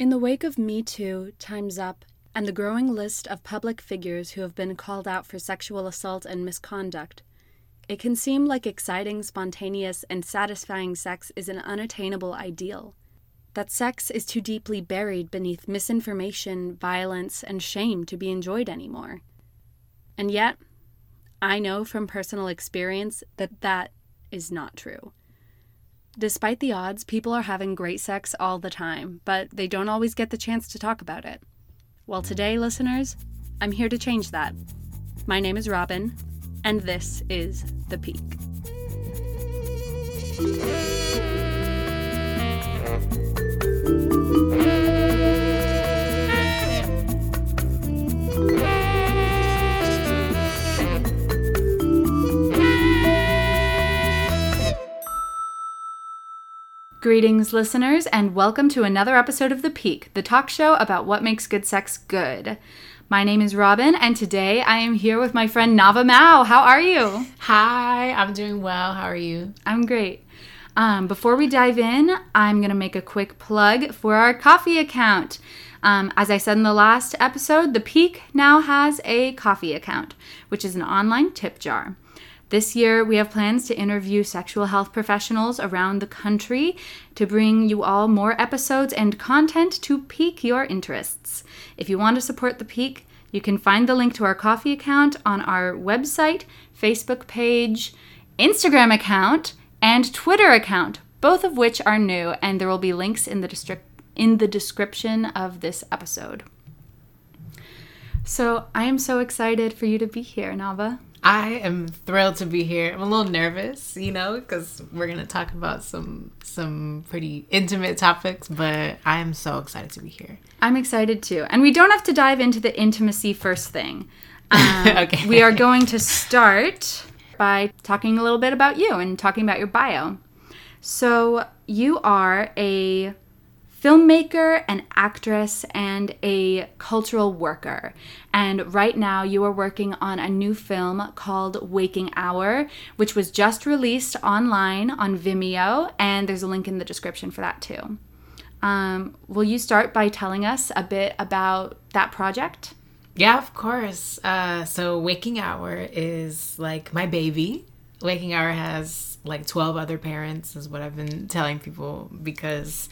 In the wake of Me Too, Time's Up, and the growing list of public figures who have been called out for sexual assault and misconduct, it can seem like exciting, spontaneous, and satisfying sex is an unattainable ideal. That sex is too deeply buried beneath misinformation, violence, and shame to be enjoyed anymore. And yet, I know from personal experience that that is not true. Despite the odds, people are having great sex all the time, but they don't always get the chance to talk about it. Well, today, listeners, I'm here to change that. My name is Robin, and this is The Peak. Greetings, listeners, and welcome to another episode of The Peak, the talk show about what makes good sex good. My name is Robin, and today I am here with my friend Nava Mau. How are you? Hi, I'm doing well. How are you? I'm great. Um, before we dive in, I'm going to make a quick plug for our Ko-Fi account. Um, as I said in the last episode, The Peak now has a Ko-Fi account, which is an online tip jar. This year, we have plans to interview sexual health professionals around the country to bring you all more episodes and content to pique your interests. If you want to support the Peak, you can find the link to our Ko-Fi account on our website, Facebook page, Instagram account, and Twitter account, both of which are new, and there will be links in the district in the description of this episode. So, I am so excited for you to be here, Nava. I am thrilled to be here. I'm a little nervous, you know, because we're gonna talk about some some pretty intimate topics, but I am so excited to be here. I'm excited too, and we don't have to dive into the intimacy first thing. Um, okay. We are going to start by talking a little bit about you and talking about your bio. So you are a filmmaker, an actress, and a cultural worker. And right now, you are working on a new film called Waking Hour, which was just released online on Vimeo, and there's a link in the description for that too. Um, will you start by telling us a bit about that project? Yeah, of course. Uh, so, Waking Hour is like my baby. Waking Hour has like 12 other parents, is what I've been telling people because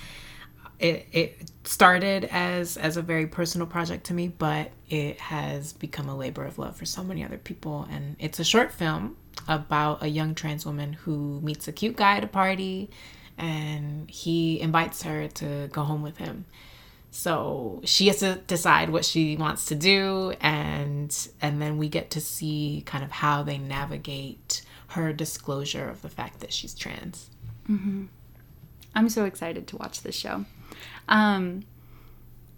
it it started as as a very personal project to me, but it has become a labor of love for so many other people. And it's a short film about a young trans woman who meets a cute guy at a party, and he invites her to go home with him. So she has to decide what she wants to do, and and then we get to see kind of how they navigate her disclosure of the fact that she's trans. Mm-hmm. I'm so excited to watch this show. Um,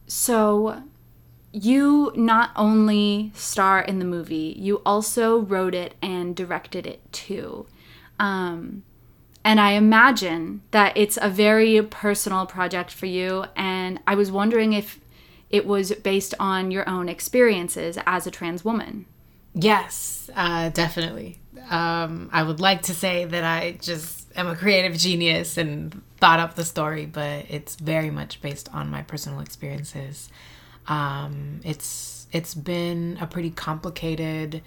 so you not only star in the movie, you also wrote it and directed it too. Um, and I imagine that it's a very personal project for you. And I was wondering if it was based on your own experiences as a trans woman. Yes, uh, definitely. Um, I would like to say that I just am a creative genius and thought up the story, but it's very much based on my personal experiences. Um, it's it's been a pretty complicated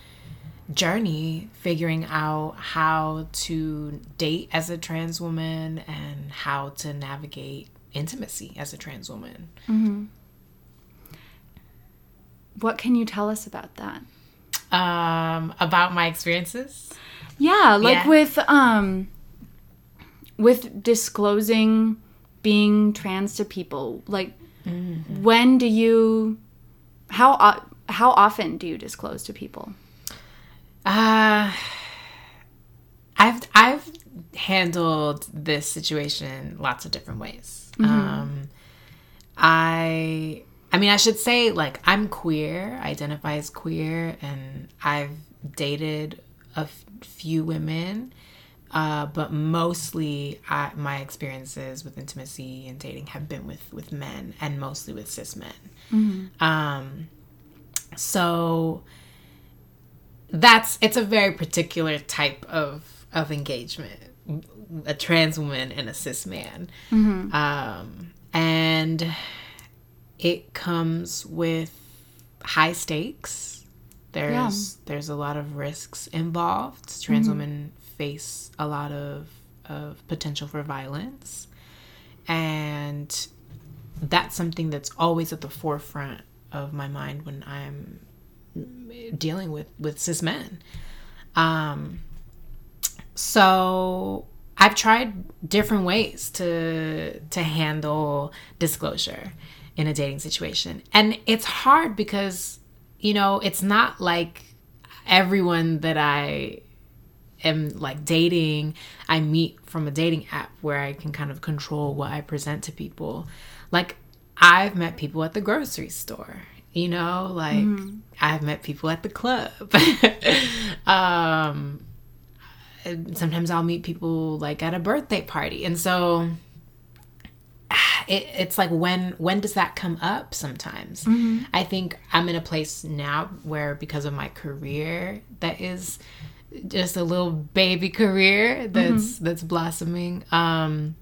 journey figuring out how to date as a trans woman and how to navigate intimacy as a trans woman. Mm-hmm. What can you tell us about that? Um, about my experiences. Yeah, like yeah. with um with disclosing being trans to people like mm-hmm. when do you how how often do you disclose to people uh i've i've handled this situation lots of different ways mm-hmm. um i i mean i should say like i'm queer I identify as queer and i've dated a f- few women uh, but mostly, I, my experiences with intimacy and dating have been with with men, and mostly with cis men. Mm-hmm. Um, so that's it's a very particular type of of engagement, a trans woman and a cis man, mm-hmm. um, and it comes with high stakes. There's yeah. there's a lot of risks involved. Trans mm-hmm. women face a lot of of potential for violence. And that's something that's always at the forefront of my mind when I'm dealing with with cis men. Um, so I've tried different ways to to handle disclosure in a dating situation. And it's hard because you know, it's not like everyone that I am like dating, I meet from a dating app where I can kind of control what I present to people. Like I've met people at the grocery store, you know, like mm-hmm. I've met people at the club. um sometimes I'll meet people like at a birthday party. And so it, it's like when when does that come up sometimes mm-hmm. i think i'm in a place now where because of my career that is just a little baby career that's mm-hmm. that's blossoming um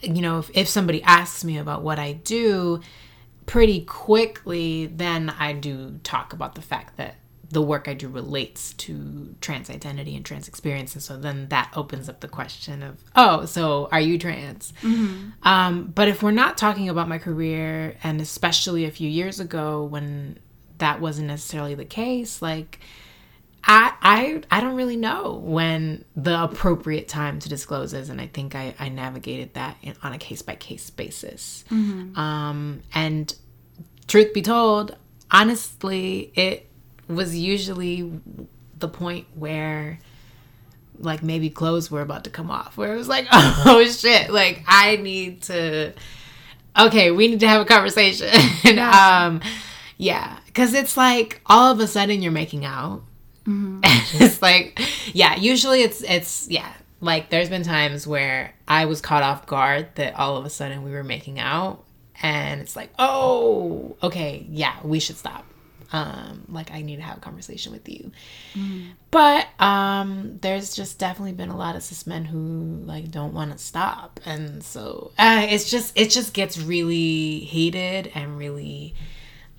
you know if, if somebody asks me about what i do pretty quickly then i do talk about the fact that the work I do relates to trans identity and trans experience. And so then that opens up the question of, oh, so are you trans? Mm-hmm. Um, but if we're not talking about my career, and especially a few years ago when that wasn't necessarily the case, like, I, I I don't really know when the appropriate time to disclose is, and I think I, I navigated that in, on a case by case basis. Mm-hmm. Um, and truth be told, honestly, it was usually the point where like maybe clothes were about to come off where it was like oh shit like i need to okay we need to have a conversation yeah. um yeah because it's like all of a sudden you're making out mm-hmm. it's like yeah usually it's it's yeah like there's been times where i was caught off guard that all of a sudden we were making out and it's like oh okay yeah we should stop um like i need to have a conversation with you mm. but um there's just definitely been a lot of cis men who like don't want to stop and so uh, it's just it just gets really heated and really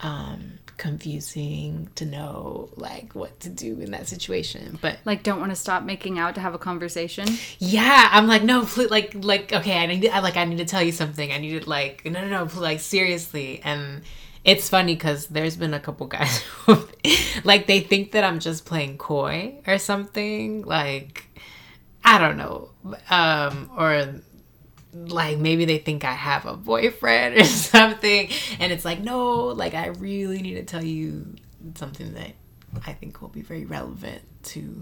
um confusing to know like what to do in that situation but like don't want to stop making out to have a conversation yeah i'm like no please, like like okay i need to, I, like i need to tell you something i need to like no no no like seriously and it's funny because there's been a couple guys who, like they think that I'm just playing coy or something. Like I don't know, um, or like maybe they think I have a boyfriend or something, and it's like no, like I really need to tell you something that I think will be very relevant to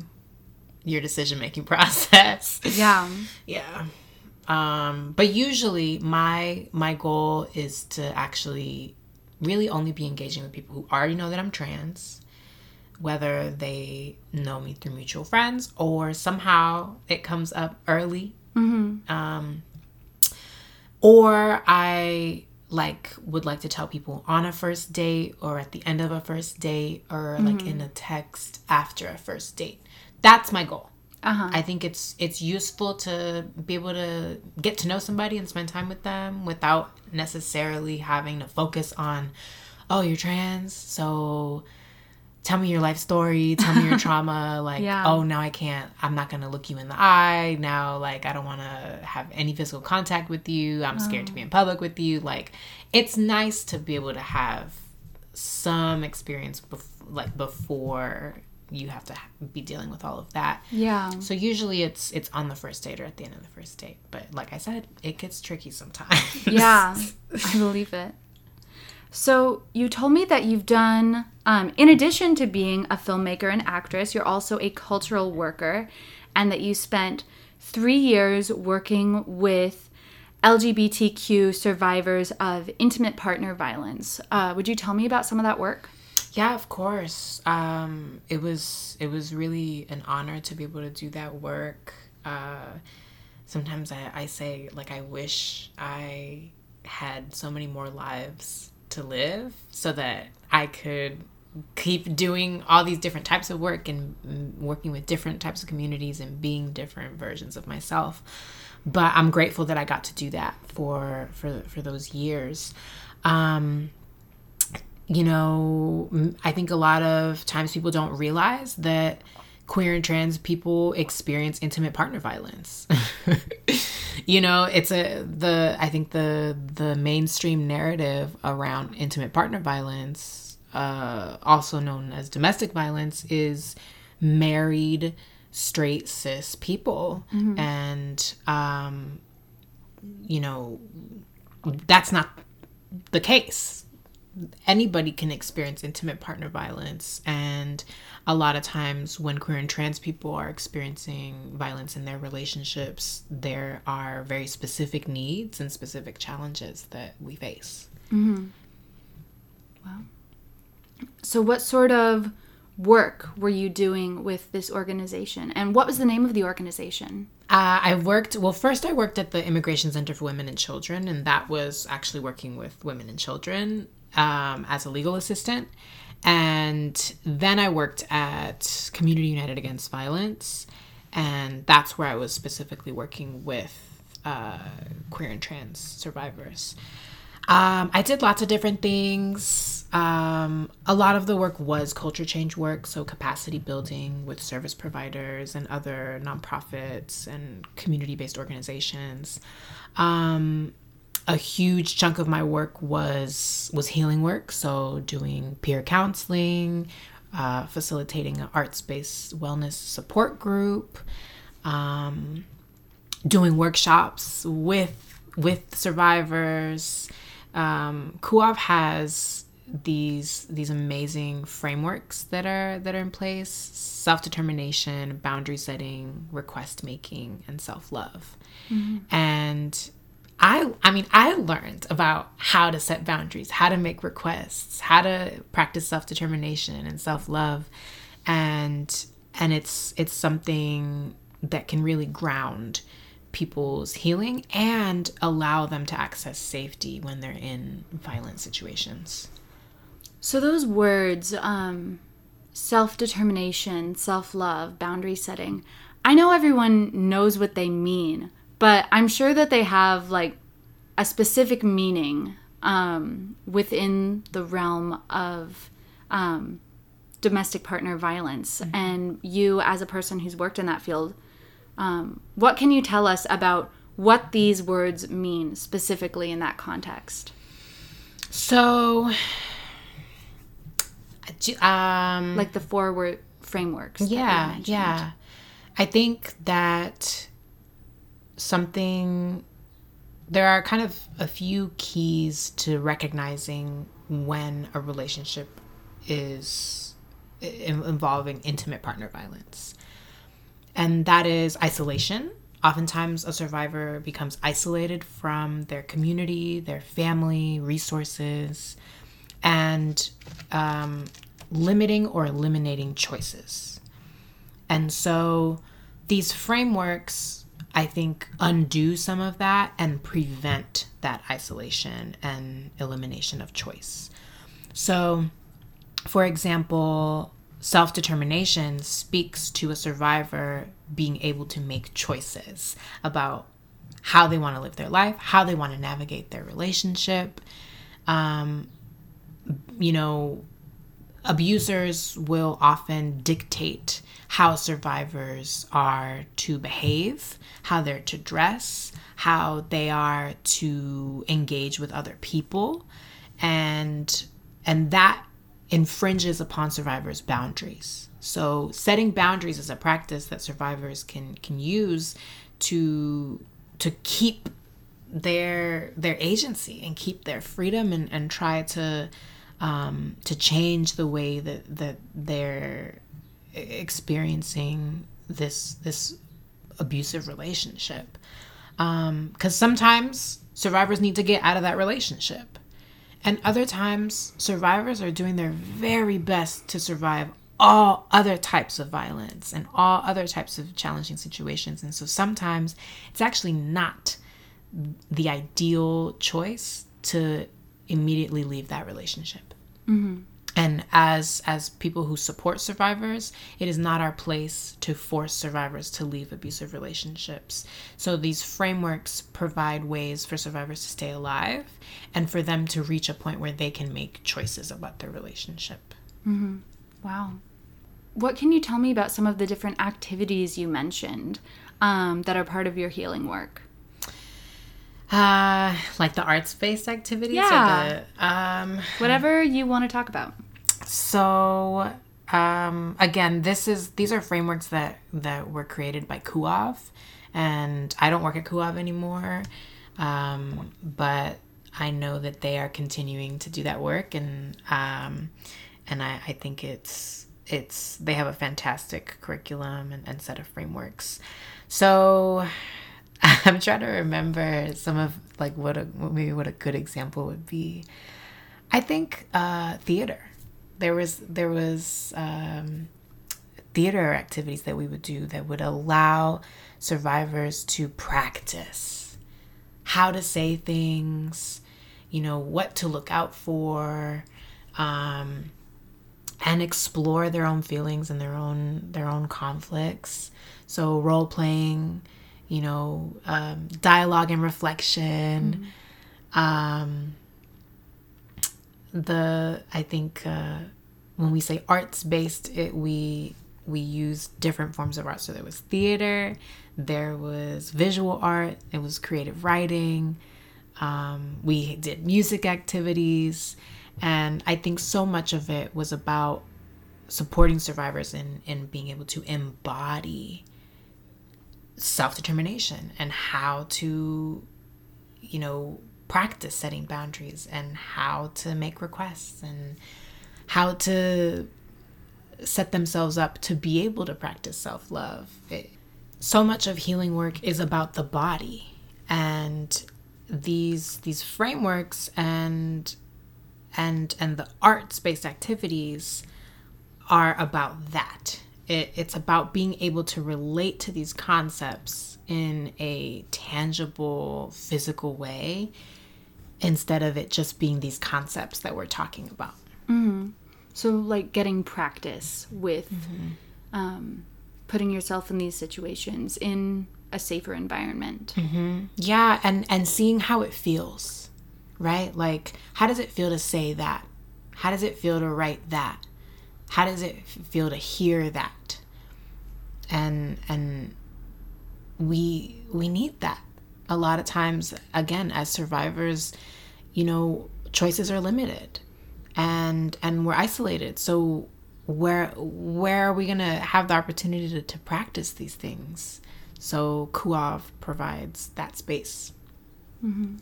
your decision making process. Yeah. yeah. Um, but usually my my goal is to actually really only be engaging with people who already know that I'm trans, whether they know me through mutual friends or somehow it comes up early. Mm-hmm. Um, or I like would like to tell people on a first date or at the end of a first date or mm-hmm. like in a text after a first date. That's my goal. Uh-huh. I think it's it's useful to be able to get to know somebody and spend time with them without necessarily having to focus on, oh, you're trans, so tell me your life story, tell me your trauma. Like, yeah. oh, now I can't, I'm not gonna look you in the eye. Now, like, I don't wanna have any physical contact with you. I'm scared oh. to be oh. in public with you. Like, it's nice to be able to have some experience, bef- like, before you have to be dealing with all of that. Yeah. So usually it's it's on the first date or at the end of the first date. But like I said, it gets tricky sometimes. yeah, I believe it. So you told me that you've done, um, in addition to being a filmmaker and actress, you're also a cultural worker, and that you spent three years working with LGBTQ survivors of intimate partner violence. Uh, would you tell me about some of that work? Yeah, of course. Um, it was it was really an honor to be able to do that work. Uh, sometimes I, I say like I wish I had so many more lives to live so that I could keep doing all these different types of work and working with different types of communities and being different versions of myself. but I'm grateful that I got to do that for for for those years. Um, you know, I think a lot of times people don't realize that queer and trans people experience intimate partner violence. you know, it's a the I think the the mainstream narrative around intimate partner violence, uh, also known as domestic violence, is married straight cis people. Mm-hmm. and um you know that's not the case. Anybody can experience intimate partner violence. And a lot of times when queer and trans people are experiencing violence in their relationships there are very specific needs and specific challenges that we face. Mm-hmm. wow so what sort of work were you doing with this organization? And what was the name of the organization? Uh, I worked, well, first I worked at the Immigration Center for Women and Children, and that was actually working with women and children um, as a legal assistant. And then I worked at Community United Against Violence, and that's where I was specifically working with uh, queer and trans survivors. Um, I did lots of different things. Um, a lot of the work was culture change work, so capacity building with service providers and other nonprofits and community based organizations. Um, a huge chunk of my work was was healing work, so doing peer counseling, uh, facilitating an arts based wellness support group, um, doing workshops with with survivors um, CUAV has these these amazing frameworks that are that are in place: self determination, boundary setting, request making, and self love. Mm-hmm. And I I mean I learned about how to set boundaries, how to make requests, how to practice self-determination and self-love and and it's it's something that can really ground people's healing and allow them to access safety when they're in violent situations. So, those words, um, self determination, self love, boundary setting, I know everyone knows what they mean, but I'm sure that they have like a specific meaning um, within the realm of um, domestic partner violence. Mm-hmm. And you, as a person who's worked in that field, um, what can you tell us about what these words mean specifically in that context? So, um, like the four word frameworks. Yeah, yeah. I think that something there are kind of a few keys to recognizing when a relationship is involving intimate partner violence and that is isolation. Oftentimes, a survivor becomes isolated from their community, their family, resources, and um, limiting or eliminating choices. And so, these frameworks, I think, undo some of that and prevent that isolation and elimination of choice. So, for example, self determination speaks to a survivor being able to make choices about how they want to live their life, how they want to navigate their relationship. Um, you know, abusers will often dictate how survivors are to behave, how they're to dress, how they are to engage with other people. And and that infringes upon survivors' boundaries. So setting boundaries is a practice that survivors can can use to to keep their their agency and keep their freedom and, and try to um, to change the way that that they're experiencing this this abusive relationship because um, sometimes survivors need to get out of that relationship and other times, survivors are doing their very best to survive all other types of violence and all other types of challenging situations. And so sometimes it's actually not the ideal choice to immediately leave that relationship. Mm-hmm. And as as people who support survivors it is not our place to force survivors to leave abusive relationships so these frameworks provide ways for survivors to stay alive and for them to reach a point where they can make choices about their relationship mm-hmm. wow what can you tell me about some of the different activities you mentioned um, that are part of your healing work uh, like the arts based activities yeah. The, um, whatever you want to talk about. So um, again, this is these are frameworks that that were created by CUAV, and I don't work at CUAV anymore, um, but I know that they are continuing to do that work, and um, and I, I think it's it's they have a fantastic curriculum and, and set of frameworks. So I'm trying to remember some of like what a maybe what a good example would be. I think uh, theater. There was there was um, theater activities that we would do that would allow survivors to practice how to say things, you know, what to look out for, um, and explore their own feelings and their own their own conflicts. So role playing you know, um, dialogue and reflection. Mm-hmm. Um, the I think uh, when we say arts based, it we we use different forms of art. So there was theater, there was visual art, it was creative writing. Um, we did music activities, and I think so much of it was about supporting survivors in in being able to embody self determination and how to, you know, practice setting boundaries and how to make requests and how to set themselves up to be able to practice self love. So much of healing work is about the body and these these frameworks and and and the arts based activities are about that it, it's about being able to relate to these concepts in a tangible, physical way instead of it just being these concepts that we're talking about. Mm-hmm. So, like getting practice with mm-hmm. um, putting yourself in these situations in a safer environment. Mm-hmm. Yeah, and and seeing how it feels, right? Like, how does it feel to say that? How does it feel to write that? how does it feel to hear that and and we we need that a lot of times again as survivors you know choices are limited and and we're isolated so where where are we to have the opportunity to, to practice these things so CUAV provides that space mm-hmm.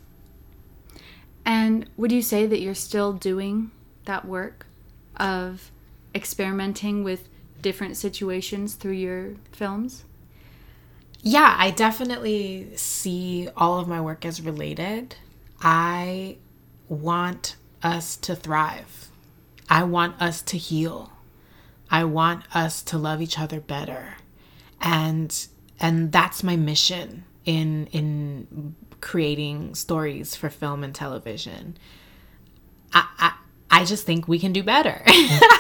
and would you say that you're still doing that work of experimenting with different situations through your films? Yeah, I definitely see all of my work as related. I want us to thrive. I want us to heal. I want us to love each other better. And and that's my mission in in creating stories for film and television. I, I I just think we can do better.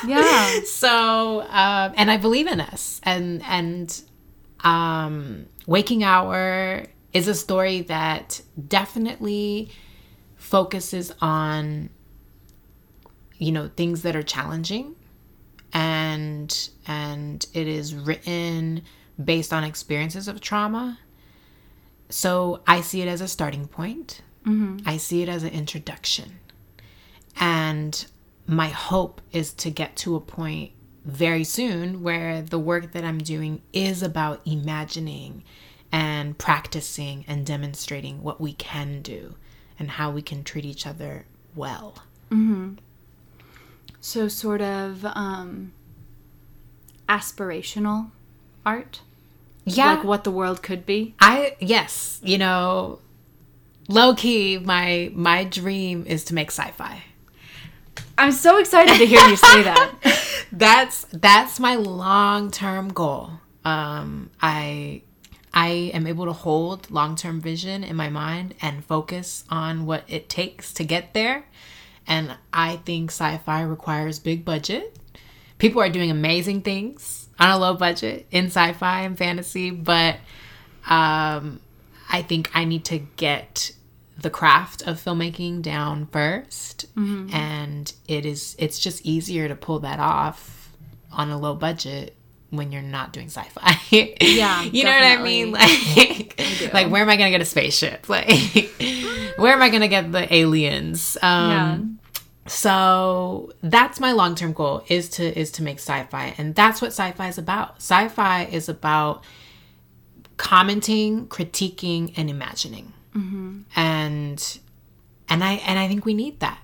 yeah. So, um, and I believe in us. And and um, Waking Hour is a story that definitely focuses on, you know, things that are challenging, and and it is written based on experiences of trauma. So I see it as a starting point. Mm-hmm. I see it as an introduction. And my hope is to get to a point very soon where the work that I'm doing is about imagining and practicing and demonstrating what we can do and how we can treat each other well. Mm-hmm. So, sort of um, aspirational art? Yeah. Like what the world could be? I, yes. You know, low key, my, my dream is to make sci fi. I'm so excited to hear you say that. that's that's my long-term goal. Um, I I am able to hold long-term vision in my mind and focus on what it takes to get there And I think sci fi requires big budget. People are doing amazing things on a low budget in sci fi and fantasy, but um, I think I need to get the craft of filmmaking down 1st and it is it's just easier to pull that off on a low budget when you're not doing sci-fi. Yeah, you know what i mean? like like where am i gonna get a spaceship? Like where am i gonna get the aliens? Um Yeah. so that's my long-term goal is to is to make sci-fi and that's what sci-fi is about. Sci-fi is about commenting critiquing and imagining and and i and i think we need that.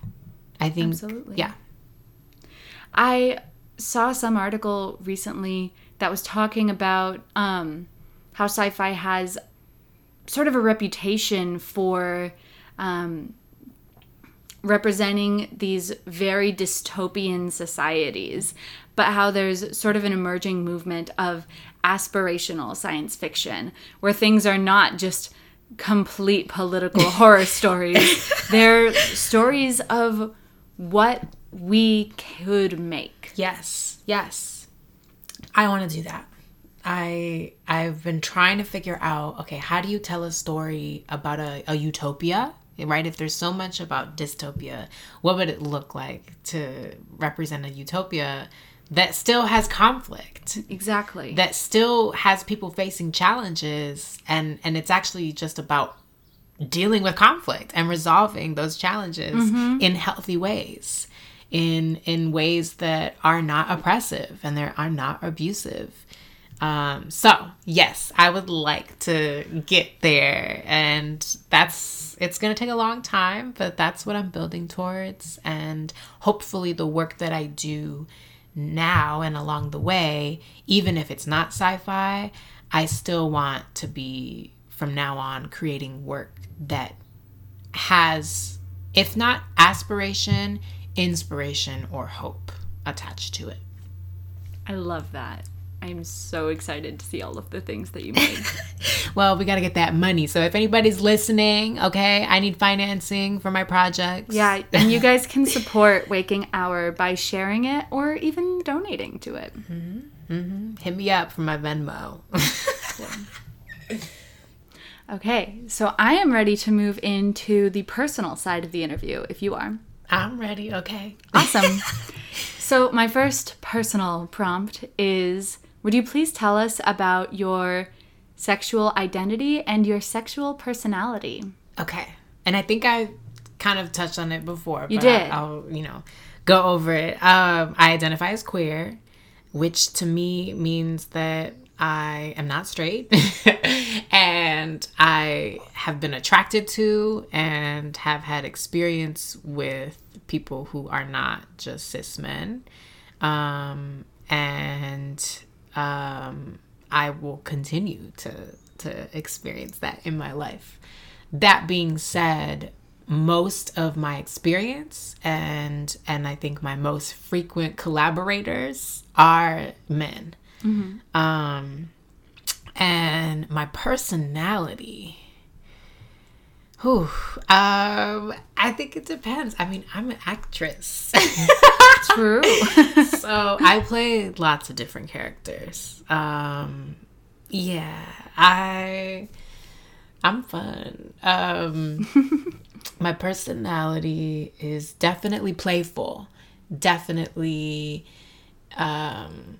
I think Absolutely. yeah. I saw some article recently that was talking about um, how sci fi has sort of a reputation for um, representing these very dystopian societies, but how there's sort of an emerging movement of aspirational science fiction where things are not just complete political horror stories, they're stories of what we could make. Yes, yes. I want to do that. I I've been trying to figure out okay, how do you tell a story about a, a utopia? Right? If there's so much about dystopia, what would it look like to represent a utopia that still has conflict? Exactly. That still has people facing challenges and and it's actually just about dealing with conflict and resolving those challenges in healthy ways in in ways that are not oppressive and they are not abusive um so yes i would like to get there and that's it's going to take a long time but that's what i'm building towards and hopefully the work that i do now and along the way even if it's not sci-fi i still want to be from now on creating work that has if not aspiration inspiration or hope attached to it I love that. I'm so excited to see all of the things that you made. well we got to get that money so if anybody's listening okay i need financing for my projects yeah, and you guys can support Waking Hour by sharing it or even donating to it. Mm-hmm. Mm-hmm. hit me up for my venmo Okay, so I am ready to move into the personal side of the interview if you are. i'm ready okay Awesome. so, my first personal prompt is Would you please tell us about your sexual identity and your sexual personality? Okay. And I think I kind of touched on it before. You but did. I, will you know, go over it. Um, I identify as queer, which to me means that I am not straight. and I have been attracted to and have had experience with people who are not just cis men. Um, and um, I will continue to to experience that in my life. That being said, most of my experience and and I think my most frequent collaborators are men. Um, and my personality. Whew, um, I think it depends. I mean, I'm an actress. True. so I play lots of different characters. Um, yeah, I I'm fun. Um, my personality is definitely playful. Definitely um,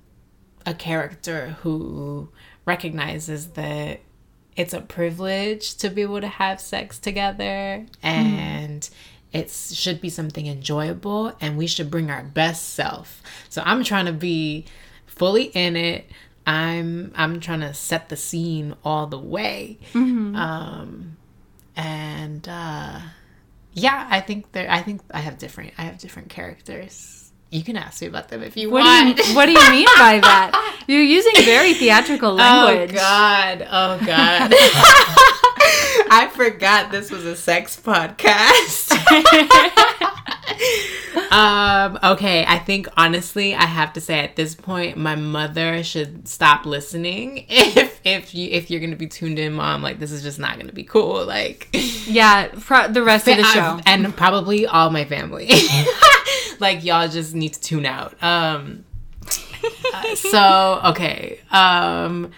a character who recognizes that it's a privilege to be able to have sex together and it should be something enjoyable and we should bring our best self. So i'm trying to be fully in it. I'm i'm trying to set the scene all the way. Um and uh yeah i think there i think i have different i have different characters you can ask me about them if you What want do you What do you mean by that? You're using very theatrical language. Oh God! Oh God! I forgot this was a sex podcast. um. Okay. I think honestly, I have to say at this point, my mother should stop listening if if you if you're gonna be tuned in, mom, like this is just not gonna be cool. Like, yeah, pro- the rest of the show, and probably all my family. like y'all just need to tune out. Um, uh, so okay. Um,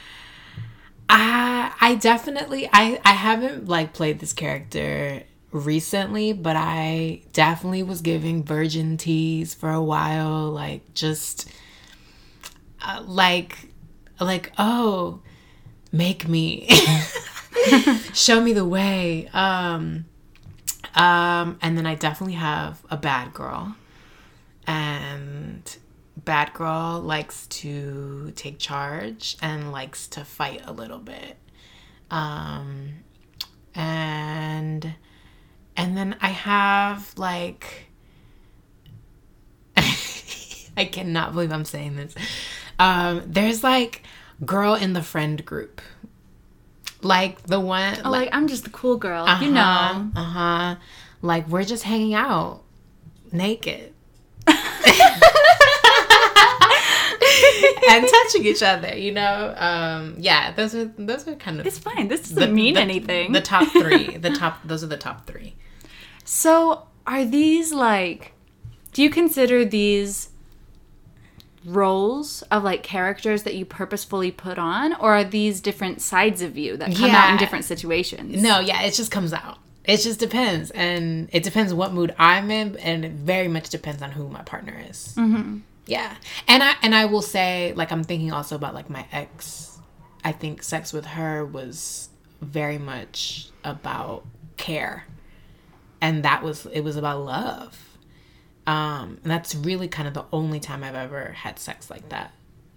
I I definitely I I haven't like played this character recently, but I definitely was giving virgin teas for a while, like just uh, like like oh, make me show me the way. Um um and then I definitely have a bad girl. And bad girl likes to take charge and likes to fight a little bit. Um and and then I have like I cannot believe I'm saying this. Um, there's like girl in the friend group. Like the one oh, like, like I'm just the cool girl. Uh-huh, you know. Uh-huh. Like we're just hanging out naked. and touching each other, you know. Um, yeah, those are those are kind of. It's fine. This doesn't the, mean the, anything. The top three, the top. Those are the top three. So, are these like? Do you consider these roles of like characters that you purposefully put on, or are these different sides of you that come yeah. out in different situations? No, yeah, it just comes out. It just depends, and it depends what mood I'm in, and it very much depends on who my partner is. Mm-hmm. Yeah, and I and I will say, like, I'm thinking also about like my ex. I think sex with her was very much about care, and that was it was about love. Um, and that's really kind of the only time I've ever had sex like that.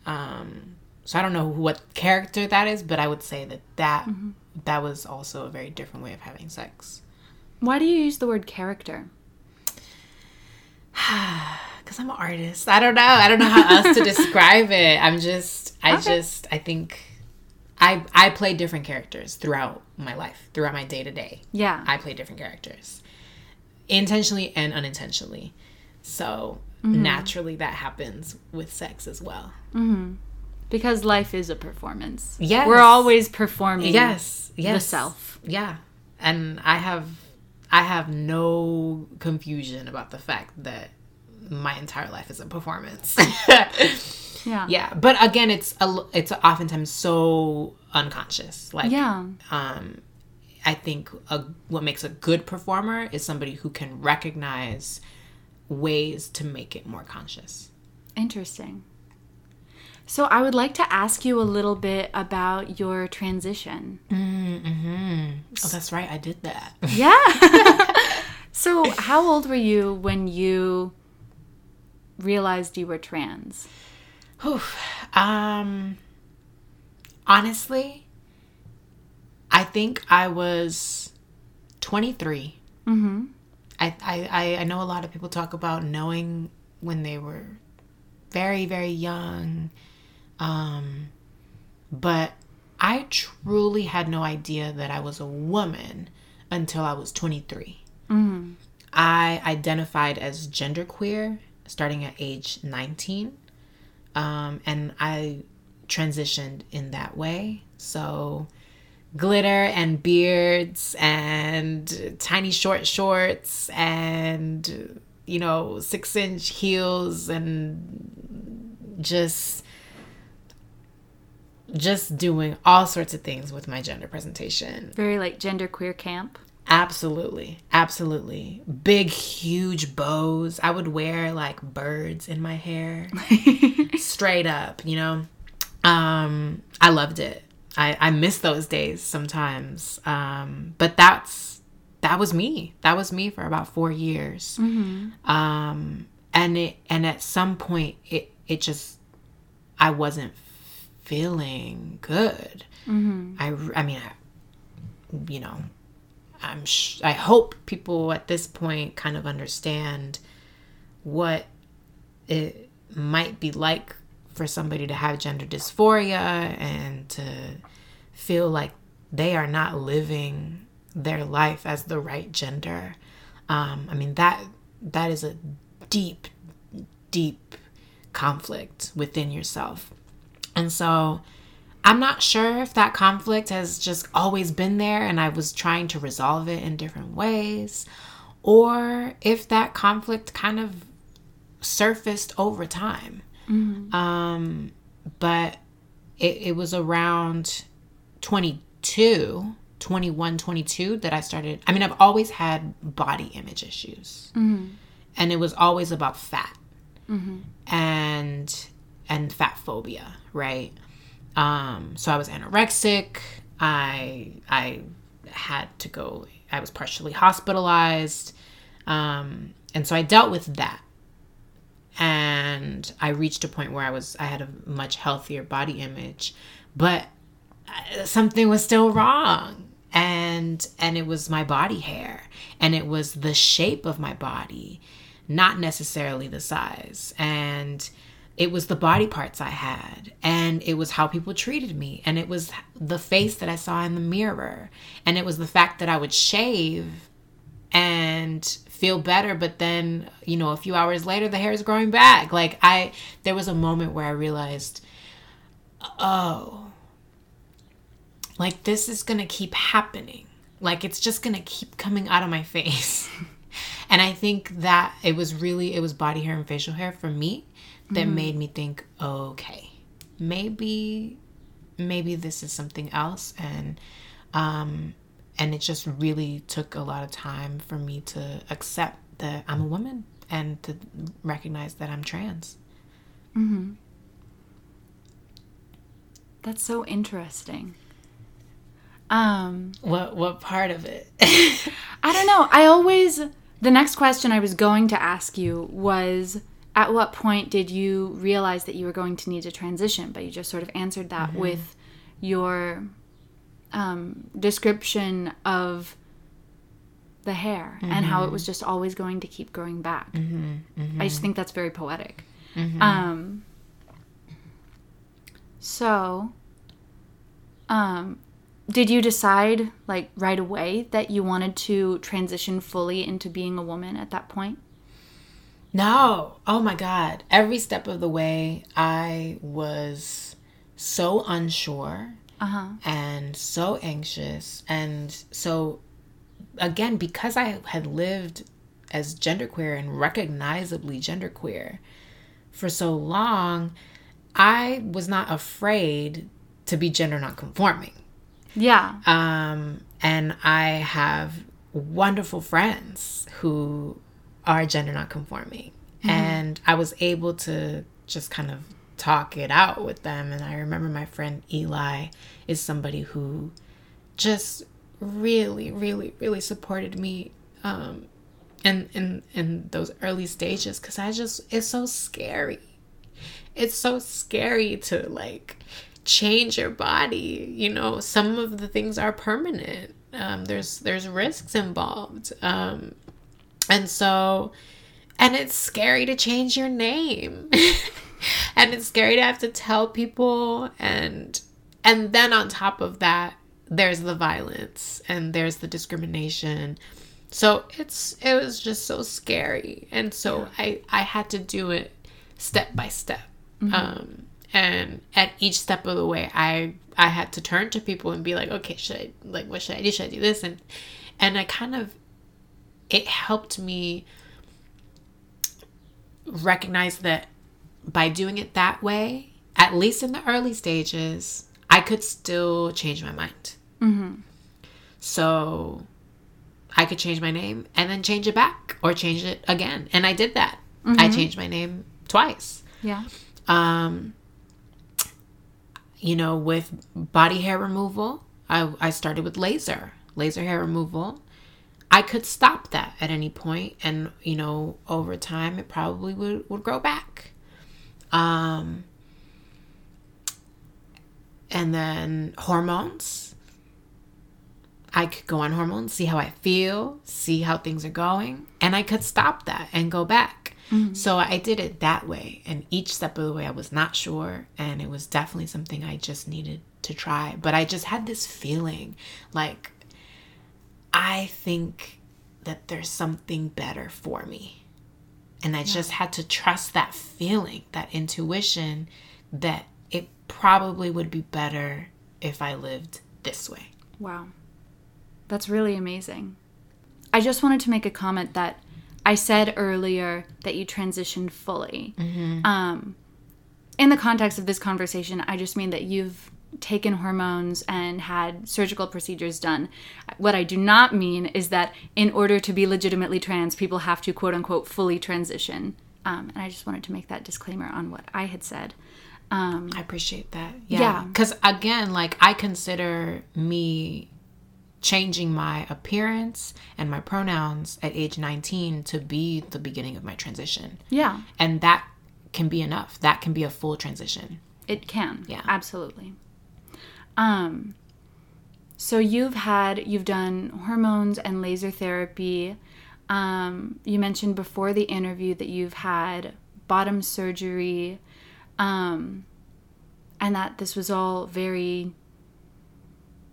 Um, so I don't know what character that is, but I would say that that mm-hmm. that was also a very different way of having sex. Why do you use the word character? because I'm an artist. I don't know. I don't know how else to describe it. I'm just, I okay. just, I think I I play different characters throughout my life, throughout my day to day. Yeah, I play different characters, intentionally and unintentionally. So mm-hmm. naturally, that happens with sex as well. Mm-hmm. Because life is a performance. Yeah, we're always performing. Yes, yes, the self. Yeah, and I have I have no confusion about the fact that my entire life is a performance. yeah. Yeah, but again, it's a, it's oftentimes so unconscious. Like yeah. Um, I think a, what makes a good performer is somebody who can recognize ways to make it more conscious. Interesting. So I would like to ask you a little bit about your transition. Mm-hmm. Oh, that's right. I did that. Yeah. so how old were you when you realized you were trans? Um, honestly, I think I was 23. Mm-hmm. I, I, I know a lot of people talk about knowing when they were very, very young. Um, but I truly had no idea that I was a woman until I was 23. Mm-hmm. I identified as genderqueer starting at age 19. Um, and I transitioned in that way. So, glitter and beards and tiny short shorts and, you know, six inch heels and just just doing all sorts of things with my gender presentation. Very like gender queer camp. Absolutely. Absolutely. Big, huge bows. I would wear like birds in my hair. Straight up, you know? Um, I loved it. I, I miss those days sometimes. Um, but that's that was me. That was me for about four years. Mm-hmm. Um, and it and at some point it it just I wasn't feeling good. Mm-hmm. I I mean, I, you know, I'm sh- I hope people at this point kind of understand what it might be like for somebody to have gender dysphoria and to feel like they are not living their life as the right gender. Um, I mean that that is a deep, deep conflict within yourself, and so I'm not sure if that conflict has just always been there and I was trying to resolve it in different ways, or if that conflict kind of surfaced over time. Mm-hmm. Um, but it, it was around 22, 21, 22 that I started. I mean, I've always had body image issues, mm-hmm. and it was always about fat mm-hmm. and and fat phobia, right? Um, so I was anorexic. I I had to go. I was partially hospitalized, um, and so I dealt with that. And I reached a point where I was I had a much healthier body image, but uh, something was still wrong. And and it was my body hair and it was the shape of my body not necessarily the size. And it was the body parts I had, and it was how people treated me, and it was the face that I saw in the mirror, and it was the fact that I would shave and feel better, but then, you know, a few hours later, the hair is growing back. Like, I, there was a moment where I realized, oh, like this is gonna keep happening. Like, it's just gonna keep coming out of my face. and I think that it was really, it was body hair and facial hair for me that mm-hmm. made me think, okay, maybe maybe this is something else and um and it just really took a lot of time for me to accept that I'm a woman and to recognize that I'm trans. Mhm. That's so interesting. Um what what part of it? I don't know. I always the next question I was going to ask you was at what point did you realize that you were going to need to transition? But you just sort of answered that mm-hmm. with your um, description of the hair mm-hmm. and how it was mm-hmm. just always going to keep growing back. Mm-hmm. mm-hmm. I just think that's very poetic. Mm-hmm. Um, so, um, did you decide like right away that you wanted to transition fully into being a woman at that point? No. Oh my God. Every step of the way, I was so unsure uh-huh. and so anxious. And so, again, because I had lived as genderqueer and recognizably genderqueer for so long, I was not afraid to be gender nonconforming. Yeah. Um, and I have wonderful friends who are gender nonconforming. Mm-hmm. And I was able to just kind of talk it out with them. And I remember my friend Eli is somebody who just really, really, really supported me um, in, in, in those early stages because I just, it's so scary. It's so scary to like change your body. You know, some of the things are permanent. Um, there's there's risks involved. Um, and so, and it's scary to change your name. and it's scary to have to tell people and and then on top of that, there's the violence and there's the discrimination. So it's it was just so scary. And so yeah. I I had to do it step by step. Mm-hmm. Um and at each step of the way I I had to turn to people and be like, okay, should I like what should I do? Should I do this? And and I kind of it helped me recognize that by doing it that way, at least in the early stages, I could still change my mind. Mm-hmm. So I could change my name and then change it back or change it again. And I did that. Mm-hmm. I changed my name twice. Yeah. Um, you know, with body hair removal, I, I started with laser, laser hair removal. I could stop that at any point and you know over time it probably would, would grow back. Um and then hormones. I could go on hormones see how I feel see how things are going and I could stop that and go back. Mm-hmm. so I did it that way and each step of the way I was not sure and it was definitely something I just needed to try. But I just had this feeling like I think that there's something better for me. And I yeah. just had to trust that feeling, that intuition that it probably would be better if I lived this way. Wow. That's really amazing. I just wanted to make a comment that I said earlier that you transitioned fully. Mm-hmm. Um, in the context of this conversation, I just mean that you've taken hormones and had surgical procedures done. What I do not mean is that in order to be legitimately trans, people have to quote unquote fully transition. Um, and I just wanted to make that disclaimer on what I had said. Um, I appreciate that. Yeah. Yeah. Because again, like I consider me changing my appearance and my pronouns at age 19 to be the beginning of my transition. yeah, And that can be enough. That can be a full transition. it can. Yeah. absolutely. Um, so you've had you've done hormones and laser therapy. Um, you mentioned before the interview that you've had bottom surgery, um, and that this was all very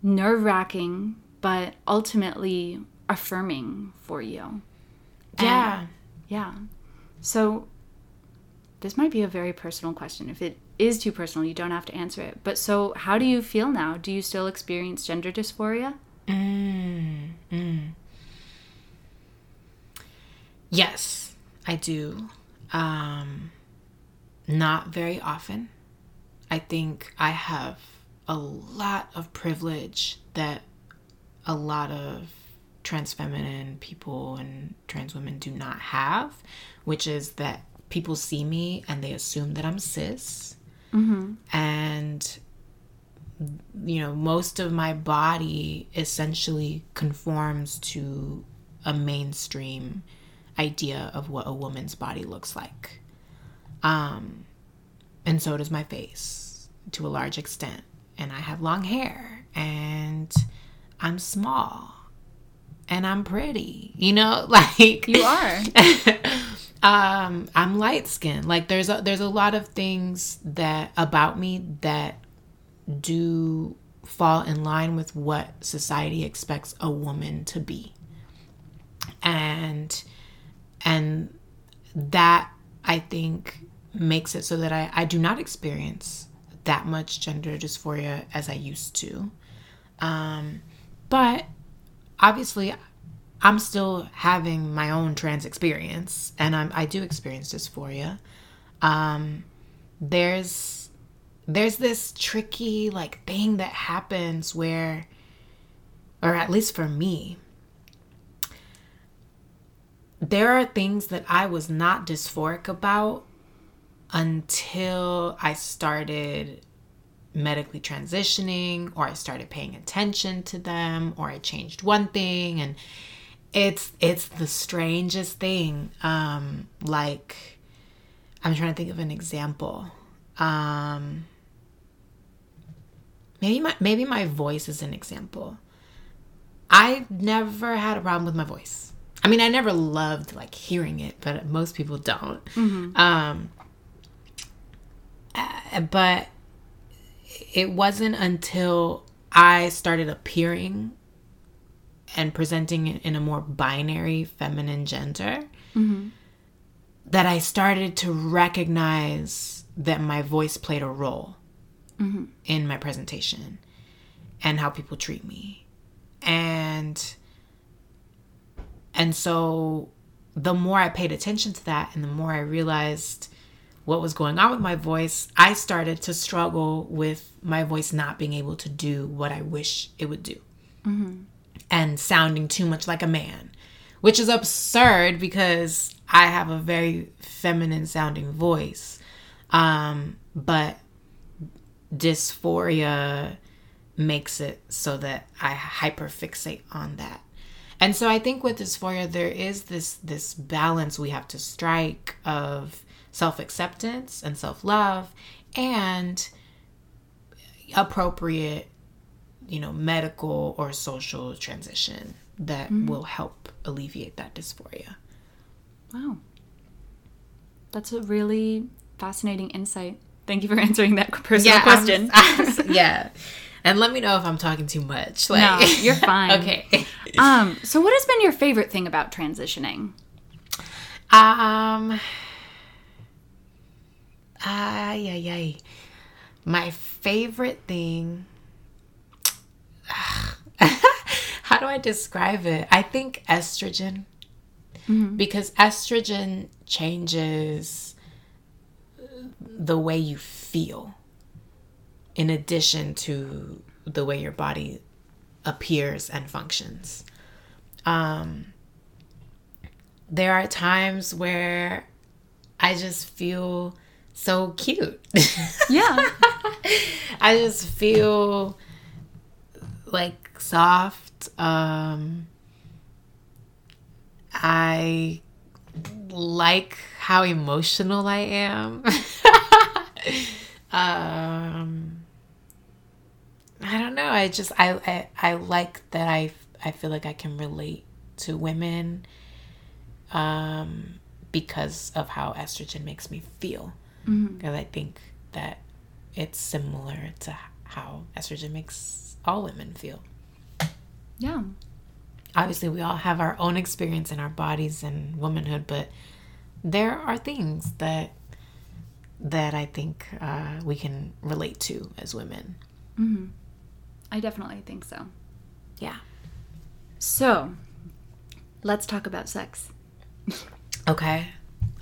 nerve wracking, but ultimately affirming for you. Yeah. Yeah. So this might be a very personal question. If it is too personal, you don't have to answer it. But so how do you feel now? Do you still experience gender dysphoria? Mm, mm. Yes, I do. Um, not very often. I think I have a lot of privilege that a lot of trans feminine people and trans women do not have, which is that people see me and they assume that I'm cis. And you know, most of my body essentially conforms to a mainstream idea of what a woman's body looks like. Um, and so does my face to a large extent. And I have long hair and I'm small and I'm pretty, you know, like You are. um i'm light skinned like there's a there's a lot of things that about me that do fall in line with what society expects a woman to be. And and that i think makes it so that i i do not experience that much gender dysphoria as i used to. Um but obviously I'm still having my own trans experience, and I'm, I do experience dysphoria. Um, there's there's this tricky like thing that happens where, or at least for me, there are things that I was not dysphoric about until I started medically transitioning or I started paying attention to them or I changed one thing and it's it's the strangest thing um like i'm trying to think of an example. Um maybe my maybe my voice is an example. I never had a problem with my voice. I mean i never loved like hearing it but most people don't. Um uh, but it wasn't until i started appearing and presenting it in a more binary feminine gender mm-hmm. that I started to recognize that my voice played a role mm-hmm. in my presentation and how people treat me. And and so the more I paid attention to that and the more I realized what was going on with my voice, I started to struggle with my voice not being able to do what I wish it would do mm-hmm. And sounding too much like a man, which is absurd because I have a very feminine sounding voice. Um, but dysphoria makes it so that I hyperfixate on that. And so I think with dysphoria there is this this balance we have to strike of self-acceptance and self-love and appropriate you know, medical or social transition that will help alleviate that dysphoria. Wow. That's a really fascinating insight. Thank you for answering that personal question. yeah. And let me know if I'm talking too much. no, you're fine. okay. Um, so what has been your favorite thing about transitioning? Um. Ay, yeah, ay. my favorite thing. How do I describe it? I think estrogen. Because estrogen changes the way you feel in addition to the way your body appears and functions. Um, there are times where I just feel so cute. Yeah. I just feel like soft. Um, I like how emotional I am. um, I don't know. I just I, I I like that I I feel like I can relate to women um because of how estrogen makes me feel. Because I think that it's similar to how estrogen makes all women feel. yeah. Obviously, we all have our own experience in our bodies and womanhood, but there are things that that I think uh, we can relate to as women. I definitely think so. Yeah. So, let's talk about sex. Okay.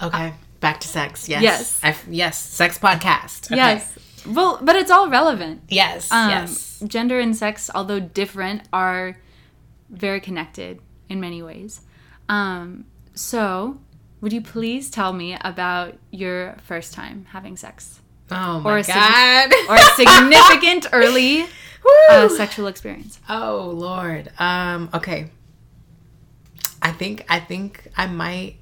Okay. Back to sex. Yes. Yes. I, yes. Sex podcast. Okay. Yes. Well, but it's all relevant. Yes. Um, yes. Gender and sex, although different, are very connected in many ways. Um, so, would you please tell me about your first time having sex Oh my or a sig- god. or a significant early uh, sexual experience? Oh Lord. Um. Okay. I think. I think I might.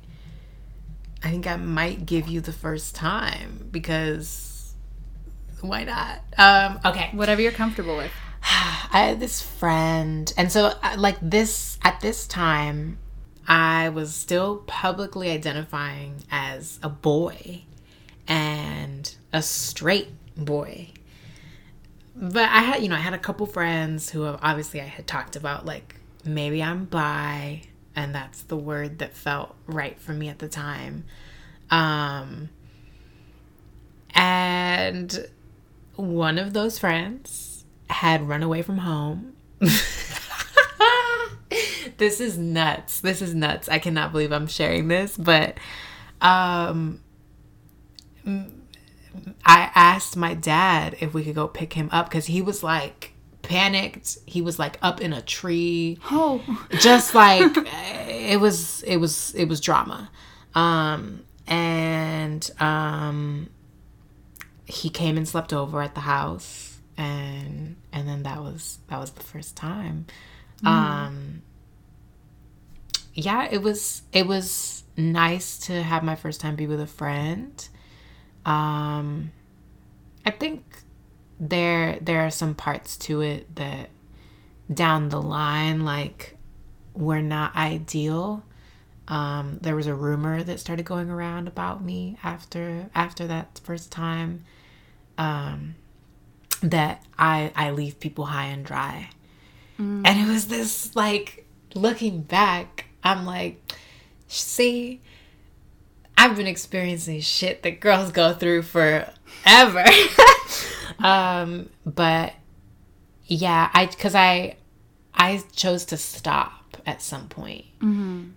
I think I might give you the first time because why not? Um. Okay. Whatever you're comfortable with. I had this friend, and so uh, like this at this time, I was still publicly identifying as a boy and a straight boy. But I had, you know, I had a couple friends who obviously I had talked about like maybe I'm bi, and that's the word that felt right for me at the time. Um, and one of those friends had run away from home. this is nuts. This is nuts. I cannot believe I'm sharing this, but um I asked my dad if we could go pick him up cuz he was like panicked. He was like up in a tree Oh, just like it was it was it was drama um and um he came and slept over at the house and and then that was that was the first time. Um yeah it was it was nice to have my first time be with a friend. Um i think there there are some parts to it that down the line like were not ideal. Um there was a rumor that started going around about me after after that first time um that i i leave people high and dry. And it was this like looking back i'm like see i've been experiencing shit that girls go through forever. Um but yeah i because i i chose to stop at some point.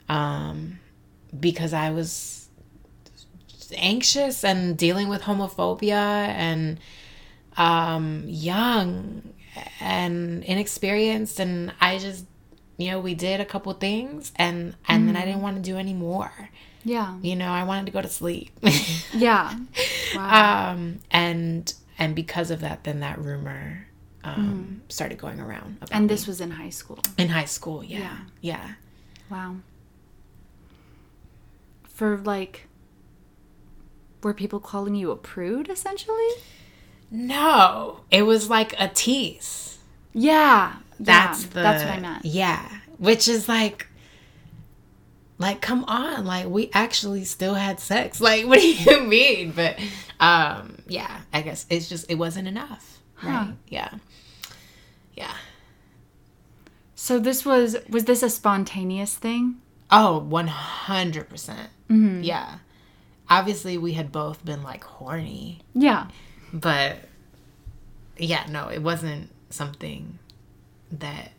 Um because i was anxious and dealing with homophobia and um young and inexperienced and i just you know we did a couple things and and then i didn't want to do any more yeah. you know i wanted to go to sleep Yeah. Wow. um and and because of that then that rumor um started going around about and this me. was in high school. in high school yeah Yeah. yeah Wow. For like, were people calling you a prude essentially? no it was like a tease Yeah. that's yeah, the that's what I meant. yeah which is like like come on like we actually still had sex like what do you mean but um yeah i guess it's just it wasn't enough right Huh. yeah yeah So this was was this a spontaneous thing? Oh, 100%. percent Mm-hmm. Yeah. Obviously, we had both been like horny, Yeah. but yeah, no, it wasn't something that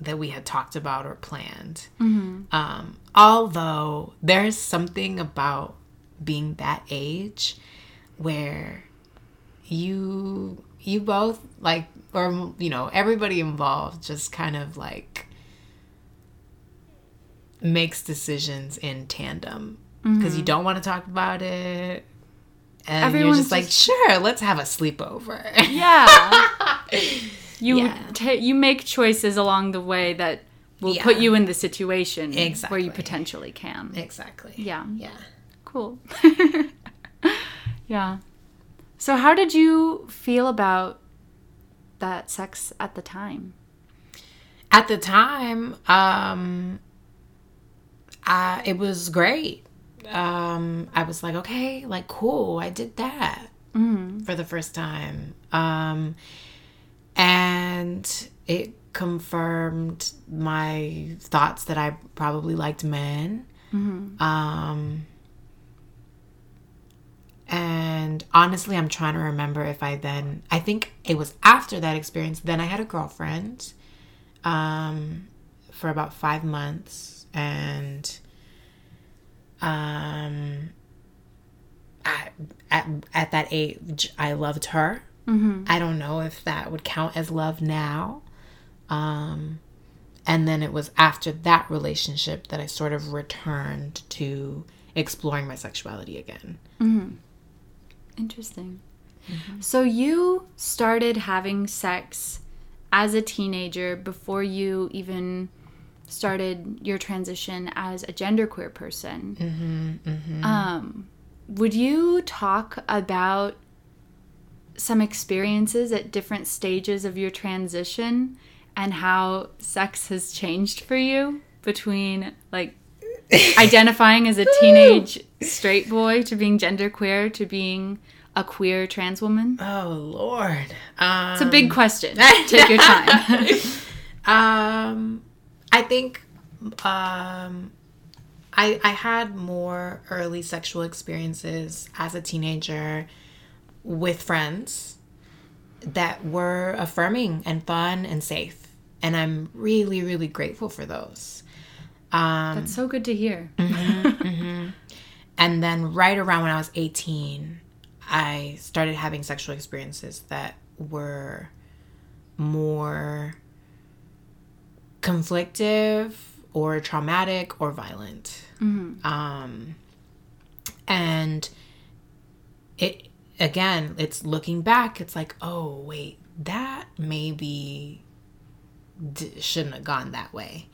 that we had talked about or planned. Um, although there's something about being that age where you you both like or you know everybody involved just kind of like makes decisions in tandem because you don't want to talk about it and Everyone's you're just like just- sure let's have a sleepover Yeah. you Yeah. ta you make choices along the way that will Yeah. put you in the situation where you potentially can. exactly Yeah. yeah Cool. yeah. So how did you feel about that sex at the time? at the time um I, it was great um i was like okay like cool i did that for the first time. Um and it confirmed my thoughts that i probably liked men. Um and honestly i'm trying to remember if i then i think it was after that experience then i had a girlfriend um, for about five months, and um, I, at at that age, I loved her. I don't know if that would count as love now. Um, and then it was after that relationship that I sort of returned to exploring my sexuality again. Mm-hmm. Interesting. So you started having sex as a teenager before you even started your transition as a genderqueer person. Um, would you talk about some experiences at different stages of your transition and how sex has changed for you between like identifying as a teenage straight boy to being genderqueer to being a queer trans woman? Oh Lord, um, It's a big question. Take your time. Um, I think um, I I had more early sexual experiences as a teenager with friends that were affirming and fun and safe, and I'm really really grateful for those. Um, That's so good to hear. and then right around when I was 18, I started having sexual experiences that were more conflictive or traumatic or violent. Um, and it, again, it's looking back, it's like, oh, wait, that maybe d- shouldn't have gone that way.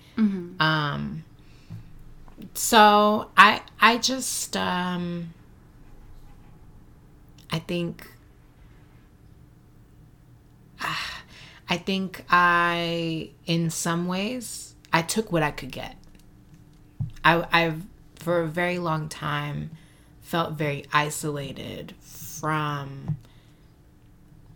Um, so I I just um I think ah, I think I in some ways I took what I could get. I I've for a very long time felt very isolated from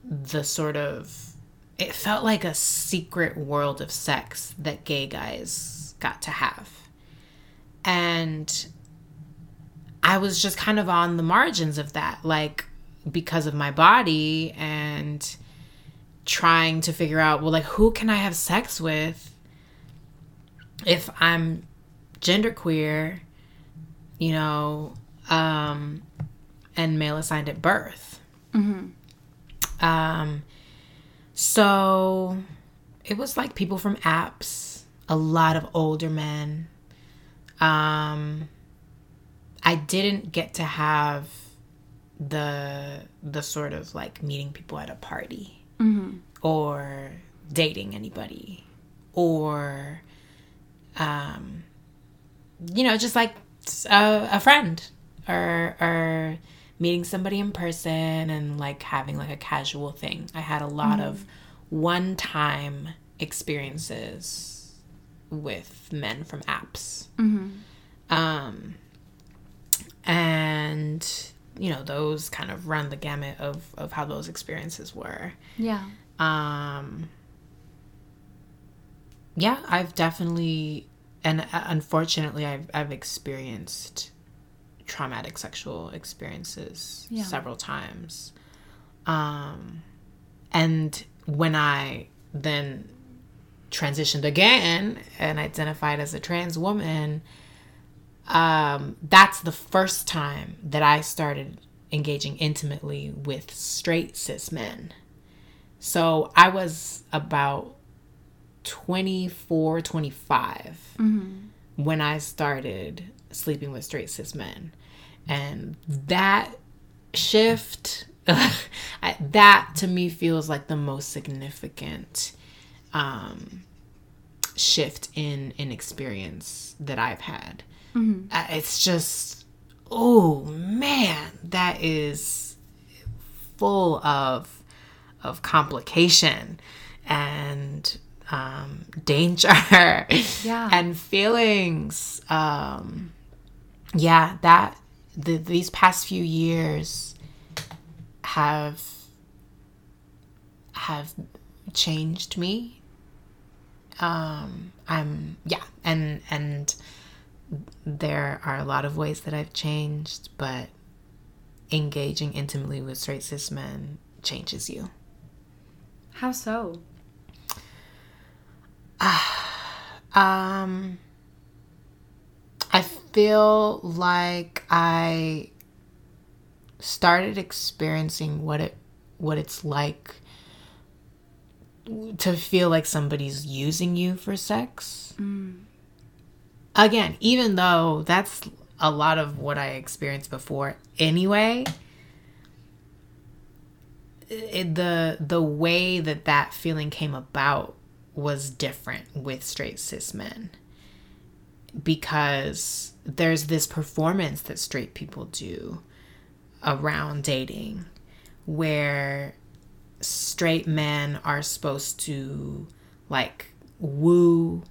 the sort of it felt like a secret world of sex that gay guys got to have. And I was just kind of on the margins of that, like because of my body and trying to figure out, well, like, who can I have sex with if I'm genderqueer, you know, um, and male assigned at birth? Um, so it was like people from apps, a lot of older men. Um, I didn't get to have the the sort of like meeting people at a party or dating anybody. Or um you know just like a, a friend. Or or meeting somebody in person and like having like a casual thing. I had a lot of one time experiences with men from apps. Um and you know those kind of run the gamut of of how those experiences were Yeah. um yeah i've definitely and uh, unfortunately i've i've experienced traumatic sexual experiences Yeah. several times um and when I then transitioned again and identified as a trans woman, um, that's the first time that I started engaging intimately with straight cis men. So I was about 24, 25 mm-hmm. when I started sleeping with straight cis men. And that shift, that to me feels like the most significant um, shift in in experience that I've had. Mm-hmm. Uh, it's just, oh man, that is full of of complication and um, danger yeah. and feelings. Um, yeah, that the, these past few years have have changed me. Um, I'm yeah, and and there are a lot of ways that I've changed, but engaging intimately with straight cis men changes you. How so? um, I feel like I started experiencing what it what it's like to feel like somebody's using you for sex. Mm. Again, even though that's a lot of what I experienced before anyway, it, the the way that that feeling came about was different with straight cis men. Because there's this performance that straight people do around dating where straight men are supposed to like woo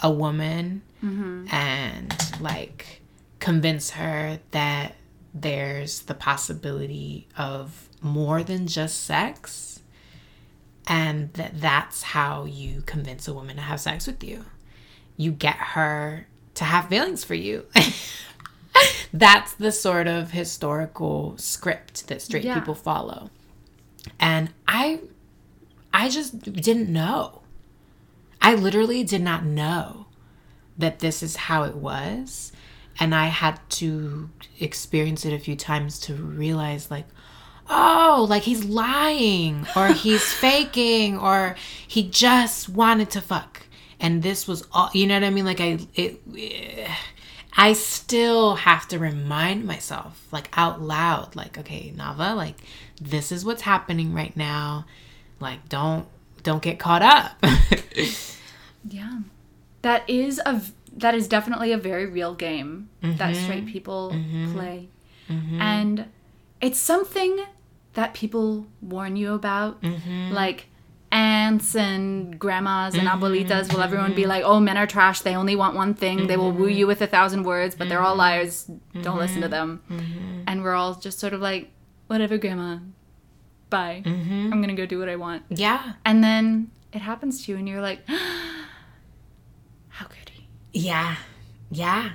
a woman mm-hmm. and like convince her that there's the possibility of more than just sex and that that's how you convince a woman to have sex with you. You get her to have feelings for you. That's the sort of historical script that straight yeah. people follow. And i i just didn't know. I literally did not know that this is how it was and i had to experience it a few times to realize like oh, like he's lying or he's faking or he just wanted to fuck. And this was all, you know what I mean? Like I, it, I still have to remind myself, like out loud, like, okay, Nava, like this is what's happening right now. Like, don't, don't get caught up. yeah. That is a, that is definitely a very real game mm-hmm. that straight people mm-hmm. play. Mm-hmm. And it's something that people warn you about. Mm-hmm. Like aunts and grandmas and mm-hmm. abuelitas will everyone be like, oh, men are trash. They only want one thing. Mm-hmm. They will woo mm-hmm. you with a thousand words, but they're all mm-hmm. liars. Don't listen to them. Mm-hmm. And we're all just sort of like, whatever, grandma. Bye. I'm going to go do what I want. Yeah. And then it happens to you, and you're like, he? Yeah. Yeah.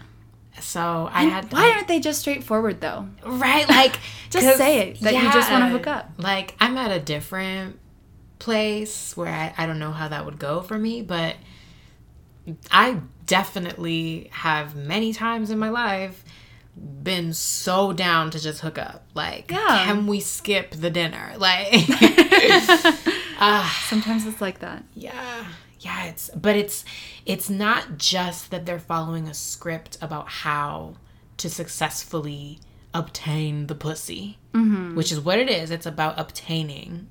So I had. Why aren't they just straightforward though? Right, like just say it that yeah, you just want to hook up. Like I'm at a different place where I, I don't know how that would go for me, but I definitely have many times in my life been so down to just hook up. Like, yeah. can we skip the dinner? Like, uh, sometimes it's like that. Yeah yeah it's but it's it's not just that they're following a script about how to successfully obtain the pussy mm-hmm. which is what it is. It's about obtaining.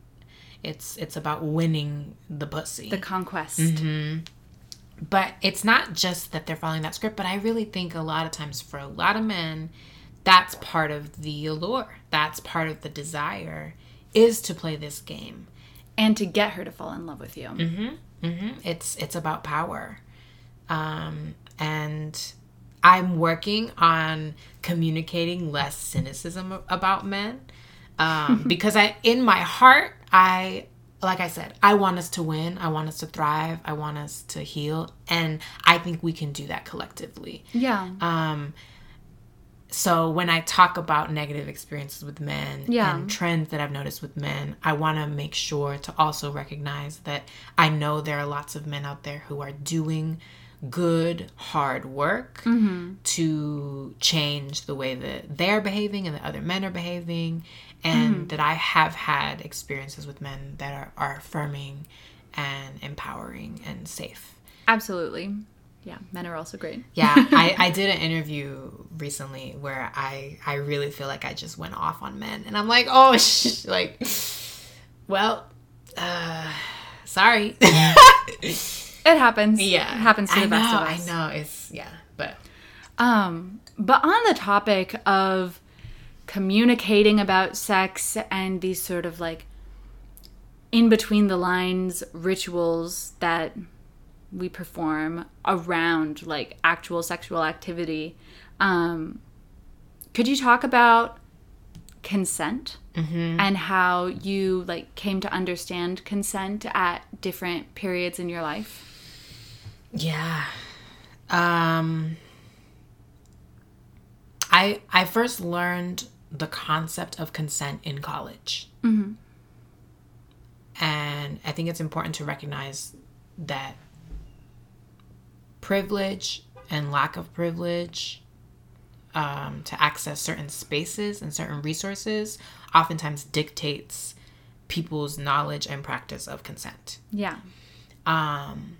It's it's about winning the pussy. The conquest. Mm-hmm. but it's not just that they're following that script but i really think a lot of times for a lot of men that's part of the allure. That's part of the desire is to play this game. And to get her to fall in love with you. Mm-hmm. Mm-hmm. It's it's about power, um, and I'm working on communicating less cynicism about men um, because I, in my heart, I like I said, I want us to win. I want us to thrive. I want us to heal, and I think we can do that collectively. Yeah. Um. So when I talk about negative experiences with men Yeah. and trends that I've noticed with men, I want to make sure to also recognize that I know there are lots of men out there who are doing good, hard work mm-hmm. to change the way that they're behaving and that other men are behaving, and mm-hmm. that I have had experiences with men that are, are affirming and empowering and safe. Absolutely. Yeah, men are also great. Yeah, I, I did an interview recently where I I really feel like I just went off on men, and I'm like, oh, sh- like, well, uh, sorry. It happens. yeah, It happens to the I best know, of us. I know it's yeah, but Um, but on the topic of communicating about sex and these sort of like in between the lines rituals that we perform around like actual sexual activity, um, could you talk about consent and how you like came to understand consent at different periods in your life? Yeah. Um I I first learned the concept of consent in college. And I think it's important to recognize that privilege and lack of privilege um, to access certain spaces and certain resources oftentimes dictates people's knowledge and practice of consent. Yeah. Um,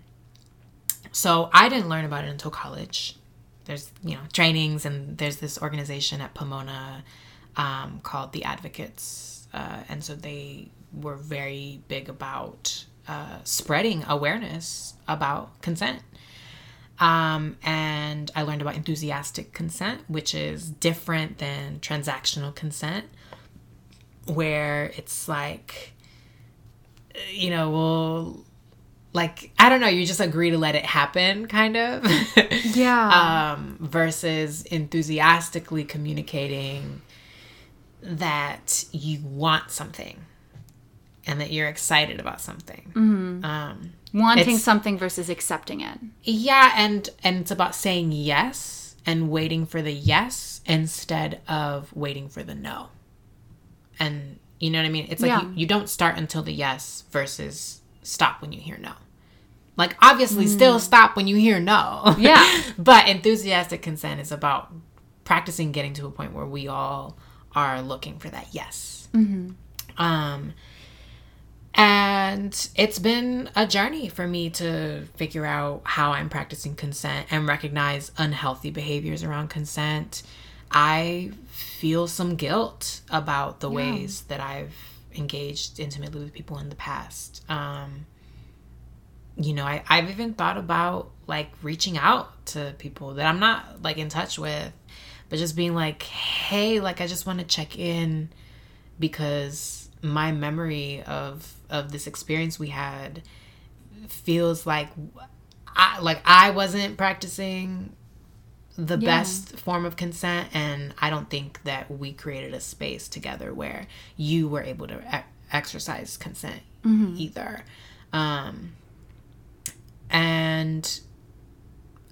so I didn't learn about it until college. There's you know trainings and there's this organization at Pomona um, called the Advocates, uh, and so they were very big about uh, spreading awareness about consent. Um, and I learned about enthusiastic consent, which is different than transactional consent, where it's like, you know, well, like I don't know, you just agree to let it happen, kind of. Yeah. um, versus enthusiastically communicating that you want something and that you're excited about something. Um, Wanting it's- something versus accepting it. yeah, and and it's about saying yes and waiting for the yes instead of waiting for the no. And you know what I mean? It's like Yeah. you, you don't start until the yes versus stop when you hear no. Like obviously still stop when you hear no. Yeah. but enthusiastic consent is about practicing getting to a point where we all are looking for that yes. Um and it's been a journey for me to figure out how I'm practicing consent and recognize unhealthy behaviors around consent. I feel some guilt about the ways that I've engaged intimately with people in the past. Um, you know, I, I've even thought about like reaching out to people that I'm not like in touch with, but just being like, hey, like I just want to check in because my memory of of this experience we had feels like I like I wasn't practicing the Yeah. best form of consent and I don't think that we created a space together where you were able to e- exercise consent either um and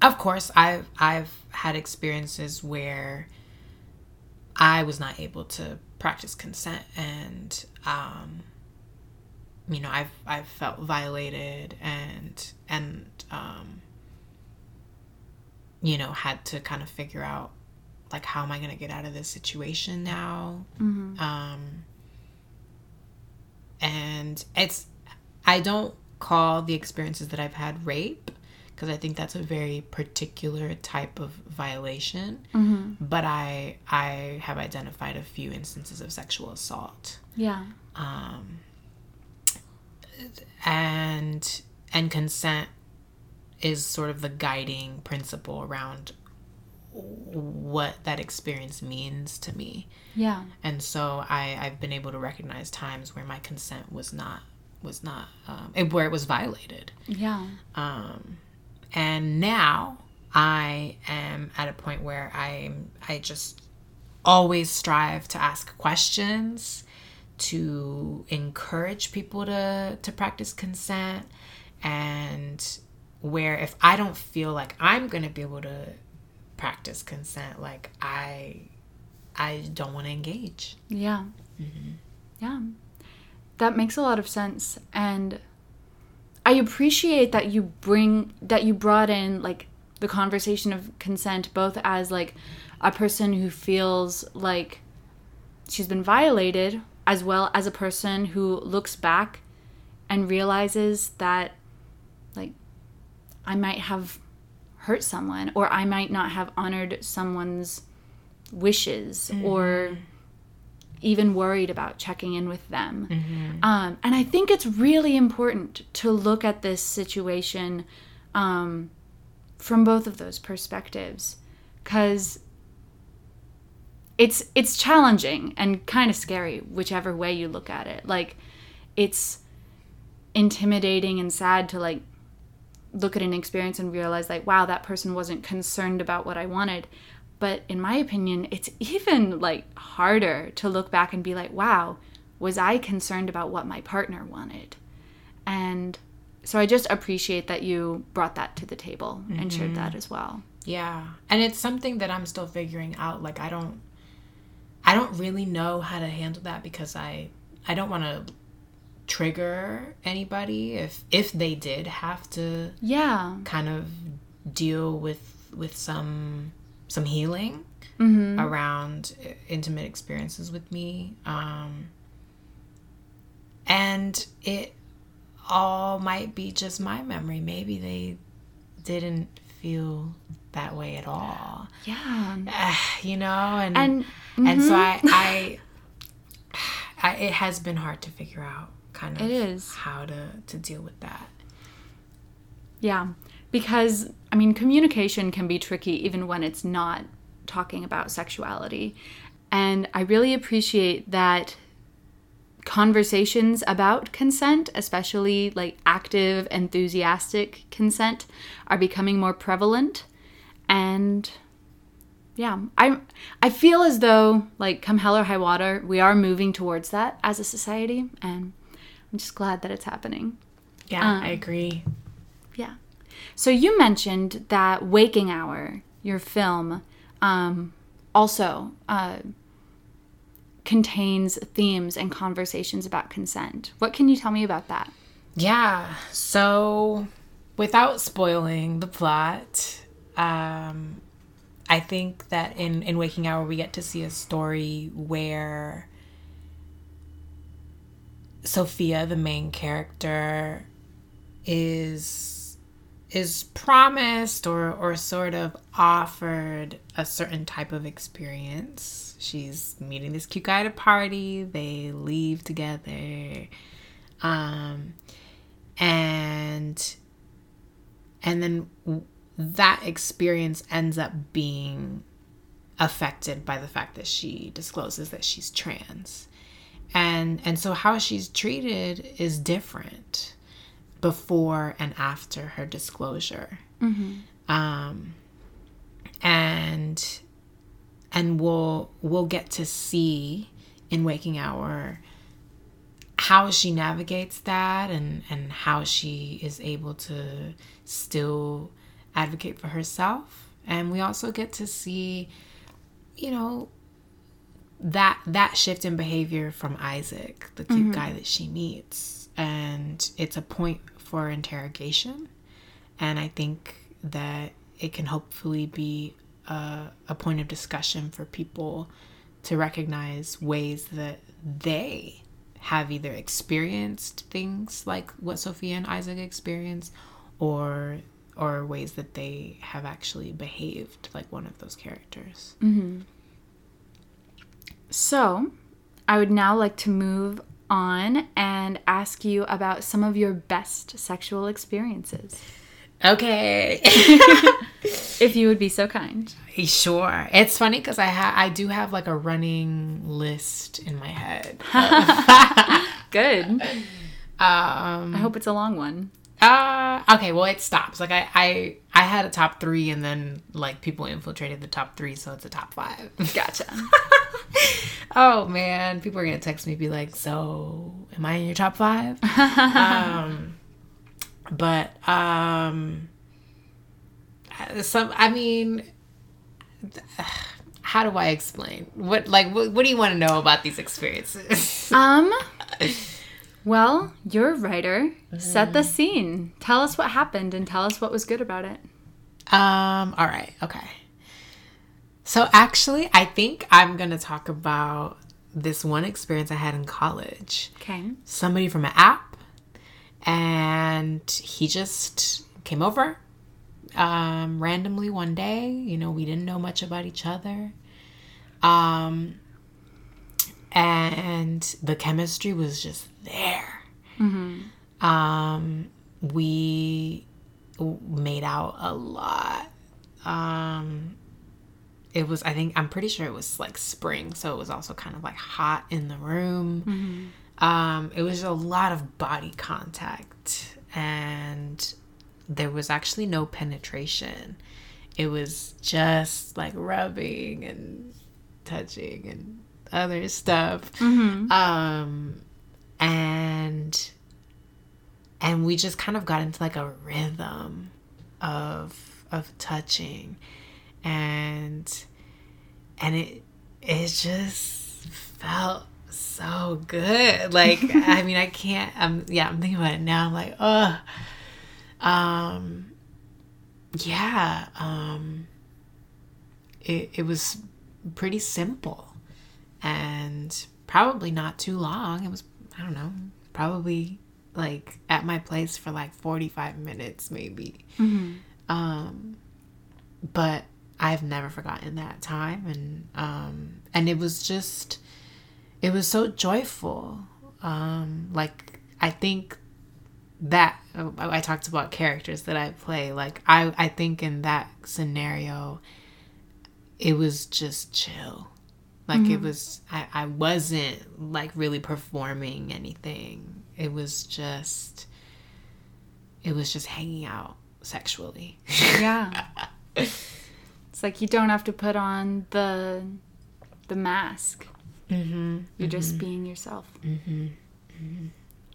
of course I've I've had experiences where I was not able to practice consent and um you know I've I've felt violated and and um you know had to kind of figure out like how am I going to get out of this situation now um and it's I don't call the experiences that I've had rape because I think that's a very particular type of violation. But I I have identified a few instances of sexual assault, Yeah. um, and and consent is sort of the guiding principle around what that experience means to me. Yeah. And so I I've been able to recognize times where my consent was not was not um, where it was violated. Yeah. Um, and now I am at a point where I I just always strive to ask questions, to encourage people to to practice consent, and where if I don't feel like I'm going to be able to practice consent, like I I don't want to engage. Yeah. Mm-hmm. Yeah. That makes a lot of sense. And I appreciate that you bring, that you brought in like the conversation of consent, both as like a person who feels like she's been violated, as well as a person who looks back and realizes that like I might have hurt someone or I might not have honored someone's wishes or even worried about checking in with them. Um, and I think it's really important to look at this situation um, from both of those perspectives because it's it's challenging and kind of scary whichever way you look at it. Like it's intimidating and sad to like look at an experience and realize like wow that person wasn't concerned about what i wanted. But in my opinion it's even like harder to look back and be like wow was i concerned about what my partner wanted? And so i just appreciate that you brought that to the table and shared mm-hmm. that as well. Yeah. And it's something that I'm still figuring out. Like I don't I don't really know how to handle that because I I don't want to trigger anybody if if they did have to yeah. kind of deal with with some some healing around intimate experiences with me um and it all might be just my memory. Maybe they didn't feel that way at all. Yeah. You know and and and so I, mm-hmm. I i it has been hard to figure out kind of It is. how to to deal with that Yeah, because I mean, communication can be tricky even when it's not talking about sexuality. And I really appreciate that conversations about consent, especially like active, enthusiastic consent, are becoming more prevalent. And yeah, I I feel as though like come hell or high water, we are moving towards that as a society, and I'm just glad that it's happening. yeah i agree Yeah. So you mentioned that Waking Hour, your film, um, also uh, contains themes and conversations about consent. What can you tell me about that? Yeah. So, without spoiling the plot, um, I think that in in Waking Hour we get to see a story where Sophia, the main character, is is promised or or sort of offered a certain type of experience. She's meeting this cute guy at a party. They leave together. Um and and then that experience ends up being affected by the fact that she discloses that she's trans. And and so how she's treated is different before and after her disclosure. Um and and we'll we'll get to see in waking hour how she navigates that and and how she is able to still advocate for herself. And we also get to see you know that that shift in behavior from Isaac the cute mm-hmm. guy that she meets. And it's a point for interrogation. And I think that it can hopefully be a, a point of discussion for people to recognize ways that they have either experienced things like what Sophia and Isaac experienced or or ways that they have actually behaved like one of those characters. So, I would now like to move on and ask you about some of your best sexual experiences, Okay. if you would be so kind. sure. It's funny because I ha- I do have like a running list in my head. Good. Um I hope it's a long one. Uh okay, well it stops. Like I I I had a top 3 and then like people infiltrated the top 3 so it's a top 5. Gotcha. oh man, people are going to text me be like, "So, am I in your top 5?" um but um some I mean how do I explain? What like what, what do you want to know about these experiences? Um well, you're writer. Set the scene. Tell us what happened and tell us what was good about it. Um, all right, okay. So actually, I think I'm gonna talk about this one experience I had in college. Okay. Somebody from an app, and he just came over um, randomly one day. You know, we didn't know much about each other. Um, and the chemistry was just there. Um, we made out a lot. Um, it was, I think, I'm pretty sure it was like spring, so it was also kind of like hot in the room. Um, it was a lot of body contact, and there was actually no penetration. It was just like rubbing and touching and other stuff. Um, and and we just kind of got into like a rhythm of of touching. And and it it just felt so good. Like i mean i can't i'm yeah i'm thinking about it now. I'm like oh um yeah um it, it was pretty simple and probably not too long. It was i don't know probably like at my place for like 45 minutes maybe um but i've never forgotten that time and um and it was just it was so joyful um like i think that I talked about characters that I play. Like I, I think in that scenario, it was just chill. Like it was, I, I wasn't like really performing anything. It was just, it was just hanging out sexually. Yeah. it's like you don't have to put on the the mask. mm-hmm. You're just being yourself. Mm-hmm.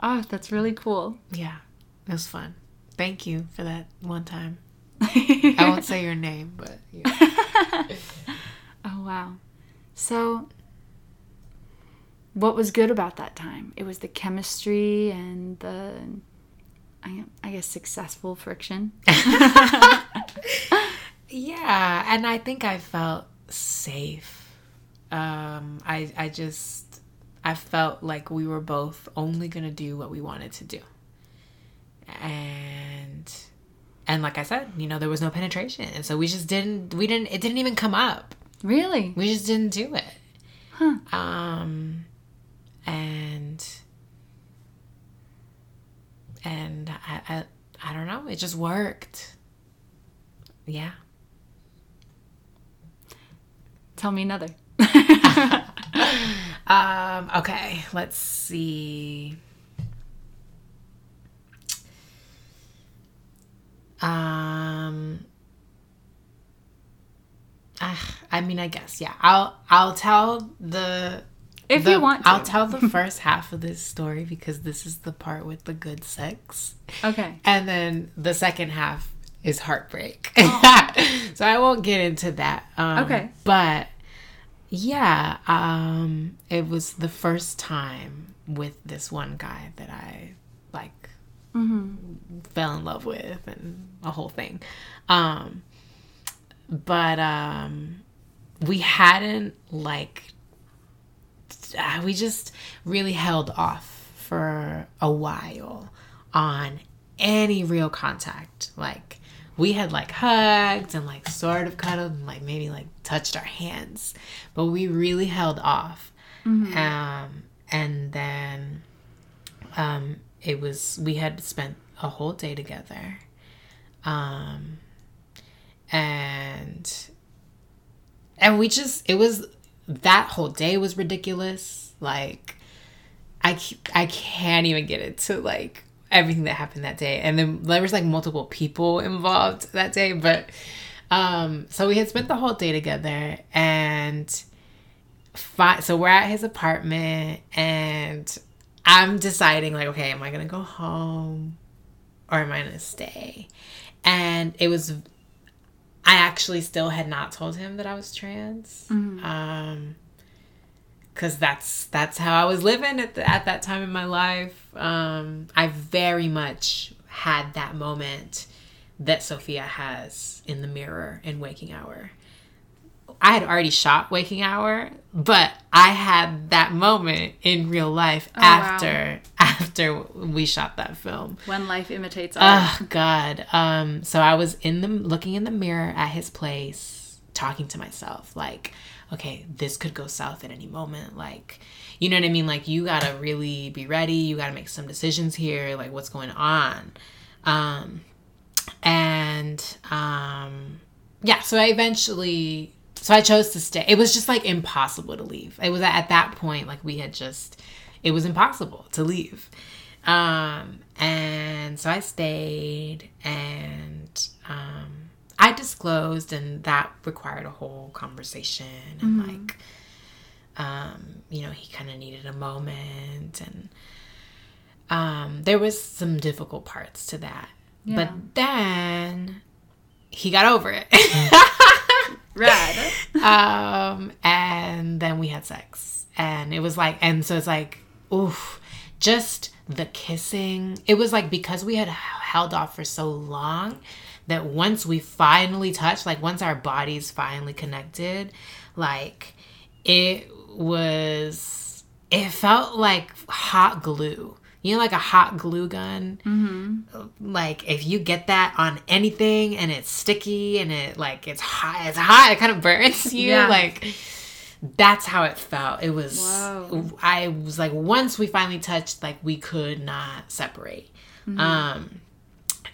Oh, that's really cool. Yeah, it was fun. Thank you for that one time. I won't say your name, but yeah. Oh wow. So what was good about that time? It was the chemistry and the I, guess successful friction. Yeah, and I think I felt safe. Um, I I just I felt like we were both only gonna do what we wanted to do, and and like I said, you know, there was no penetration, and so we just didn't we didn't it didn't even come up. Really? We just didn't do it. Huh. Um, and and I, I I don't know, it just worked. Yeah. Tell me another. Um, okay, let's see. Um ah, I mean I guess, yeah. I'll I'll tell the If the- you want to. I'll tell the first half of this story because this is the part with the good sex. Okay. And then the second half is heartbreak. so I won't get into that. Um, Okay. But yeah, um, it was the first time with this one guy that I like fell in love with and a whole thing. Um, but um, we hadn't like uh, we just really held off for a while on any real contact. Like we had like hugged and like sort of cuddled and like maybe like touched our hands, but we really held off. Um, and then um, it was we had spent a whole day together. Um, and and we just it was that whole day was ridiculous. Like i i can't even get into like everything that happened that day. And then there was like multiple people involved that day. But um so we had spent the whole day together. And fi- so we're at his apartment. And i'm deciding like okay am i gonna go home or am i gonna stay? And it was I actually still had not told him that I was trans. Um, cause that's that's how I was living at the, at that time in my life. Um, I very much had that moment that Sophia has in the mirror in Waking Hour. I had already shot Waking Hour, but I had that moment in real life Oh, wow. after after we shot that film. When life imitates art. Oh God. Um. So I was in the looking in the mirror at his place, talking to myself, like, okay, this could go south at any moment. Like, you know what I mean? Like, you gotta really be ready. You gotta make some decisions here. Like, what's going on? Um, and um, yeah. So I eventually. So I chose to stay. It was just like impossible to leave. It was at that point like we had just. It was impossible to leave. Um, and so I stayed and um, I disclosed, and that required a whole conversation. And like, um, you know, he kind of needed a moment, and um, there was some difficult parts to that. Yeah. But then he got over it. Rad. um, and then we had sex, and it was like, and so it's like, oof, just the kissing. It was like because we had held off for so long that once we finally touched, like once our bodies finally connected, like it was, it felt like hot glue. You know, like a hot glue gun. Mm-hmm. Like if you get that on anything and it's sticky and it like it's hot, it's hot. It kind of burns you. Yeah. Like that's how it felt. It was. Whoa. I was like, once we finally touched, like we could not separate. Um,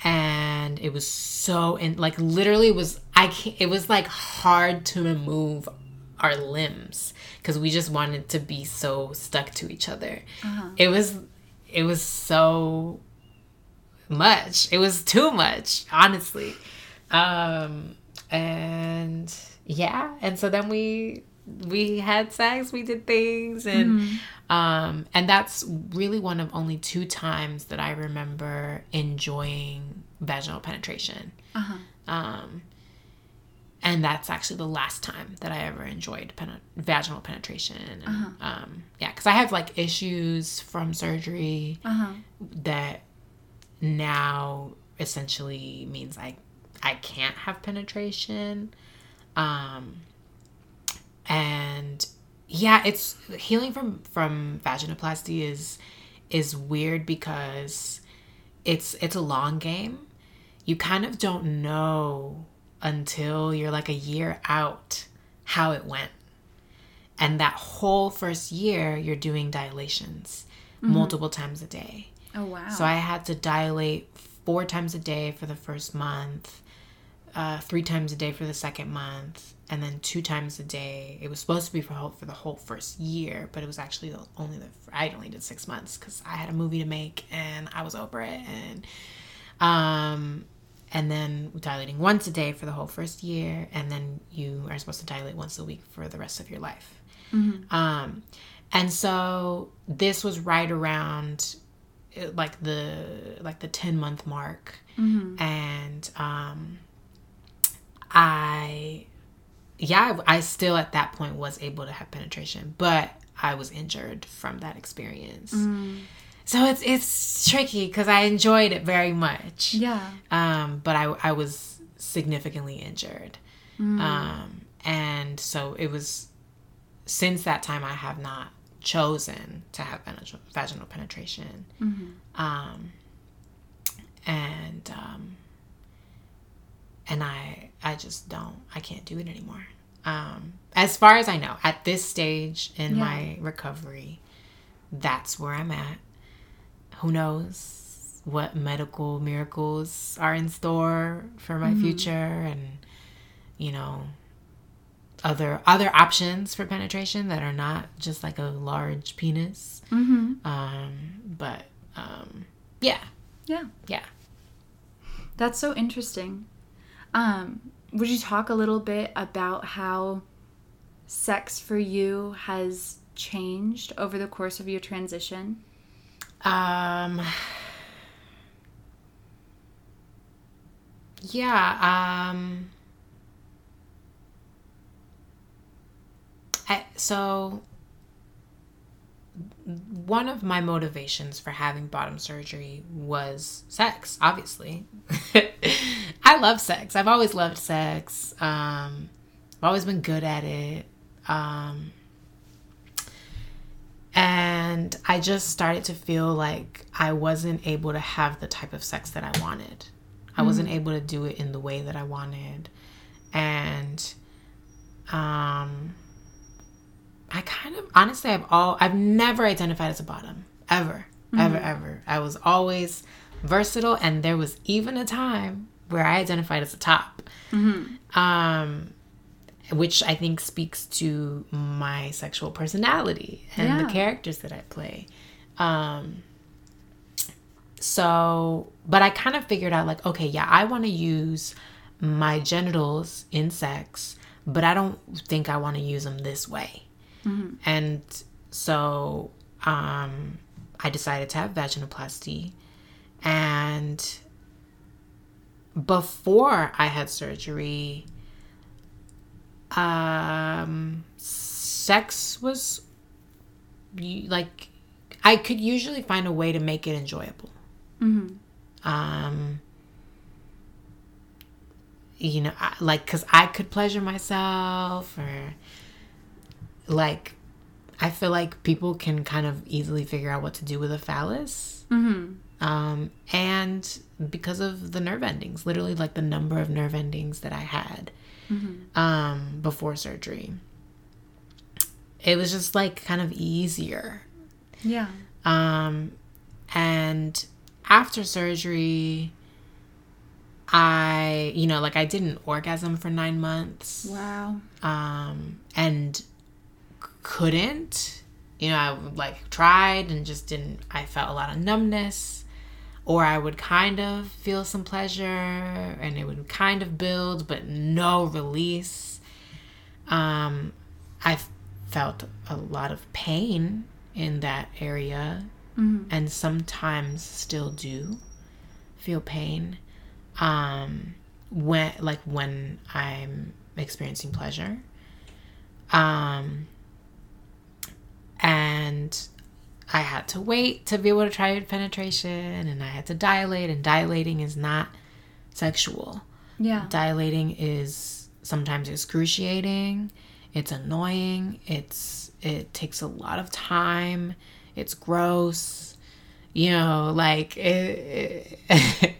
and it was so and like literally was I can't. It was like hard to remove our limbs because we just wanted to be so stuck to each other. It was. It was so much. It was too much, honestly. Um and yeah, and so then we we had sex, we did things and um and that's really one of only two times that I remember enjoying vaginal penetration. Uh-huh. Um and that's actually the last time that I ever enjoyed pen- vaginal penetration. And, Uh-huh. um, yeah, because I have like issues from surgery Uh-huh. that now essentially means I I can't have penetration. Um and yeah, it's healing from from vaginoplasty is is weird because it's it's a long game. You kind of don't know until you're like a year out how it went. And that whole first year you're doing dilations multiple times a day. Oh wow. So I had to dilate four times a day for the first month, uh, three times a day for the second month, and then two times a day. It was supposed to be for whole, for the whole first year, but it was actually only the I only did six months because I had a movie to make and I was over it, and um, and then dilating once a day for the whole first year, and then you are supposed to dilate once a week for the rest of your life. Um, and so this was right around uh, like the like the 10 month mark. And um i yeah I, I still at that point was able to have penetration but i was injured from that experience so it's it's tricky because i enjoyed it very much yeah. um, but I, I was significantly injured. Um, and so it was since that time I have not chosen to have vaginal, vaginal penetration. Um, and um, and I I just don't I can't do it anymore. Um, as far as I know, at this stage in Yeah. my recovery, that's where I'm at. Who knows what medical miracles are in store for my future and you know other other options for penetration that are not just like a large penis. Mm-hmm. Um, but um, yeah, Yeah. yeah. That's so interesting. Um, would you talk a little bit about how sex for you has changed over the course of your transition? Um, yeah. Um, I, so one of my motivations for having bottom surgery was sex, obviously. I love sex. I've always loved sex. Um, I've always been good at it. Um, and i just started to feel like i wasn't able to have the type of sex that i wanted i wasn't able to do it in the way that i wanted and um I kind of honestly I've all I've never identified as a bottom ever mm-hmm. ever ever. I was always versatile and there was even a time where I identified as a top. Mm-hmm. Um which I think speaks to my sexual personality and yeah. the characters that I play. Um so but I kind of figured out like okay, yeah, I want to use my genitals in sex, but I don't think I want to use them this way. Mm-hmm. And so um, I decided to have vaginoplasty. And before I had surgery, um, sex was like I could usually find a way to make it enjoyable. Mm-hmm. Um, you know, I, like because I could pleasure myself, or like I feel like people can kind of easily figure out what to do with a phallus. Mm-hmm. Um, and because of the nerve endings, literally like the number of nerve endings that I had mm-hmm. um, before surgery, it was just like kind of easier. Yeah. Um, and after surgery, I, you know, like I didn't orgasm for nine months. Wow. Um, and couldn't. You know, I like tried and just didn't. I felt a lot of numbness, or I would kind of feel some pleasure and it would kind of build, but no release. Um, I felt a lot of pain in that area, mm-hmm. and sometimes still do feel pain. Um, when like when I'm experiencing pleasure. Um, and I had to wait to be able to try penetration and I had to dilate and dilating is not sexual. Yeah. Dilating is sometimes excruciating, it's annoying, it's it takes a lot of time, it's gross. You know, like it, it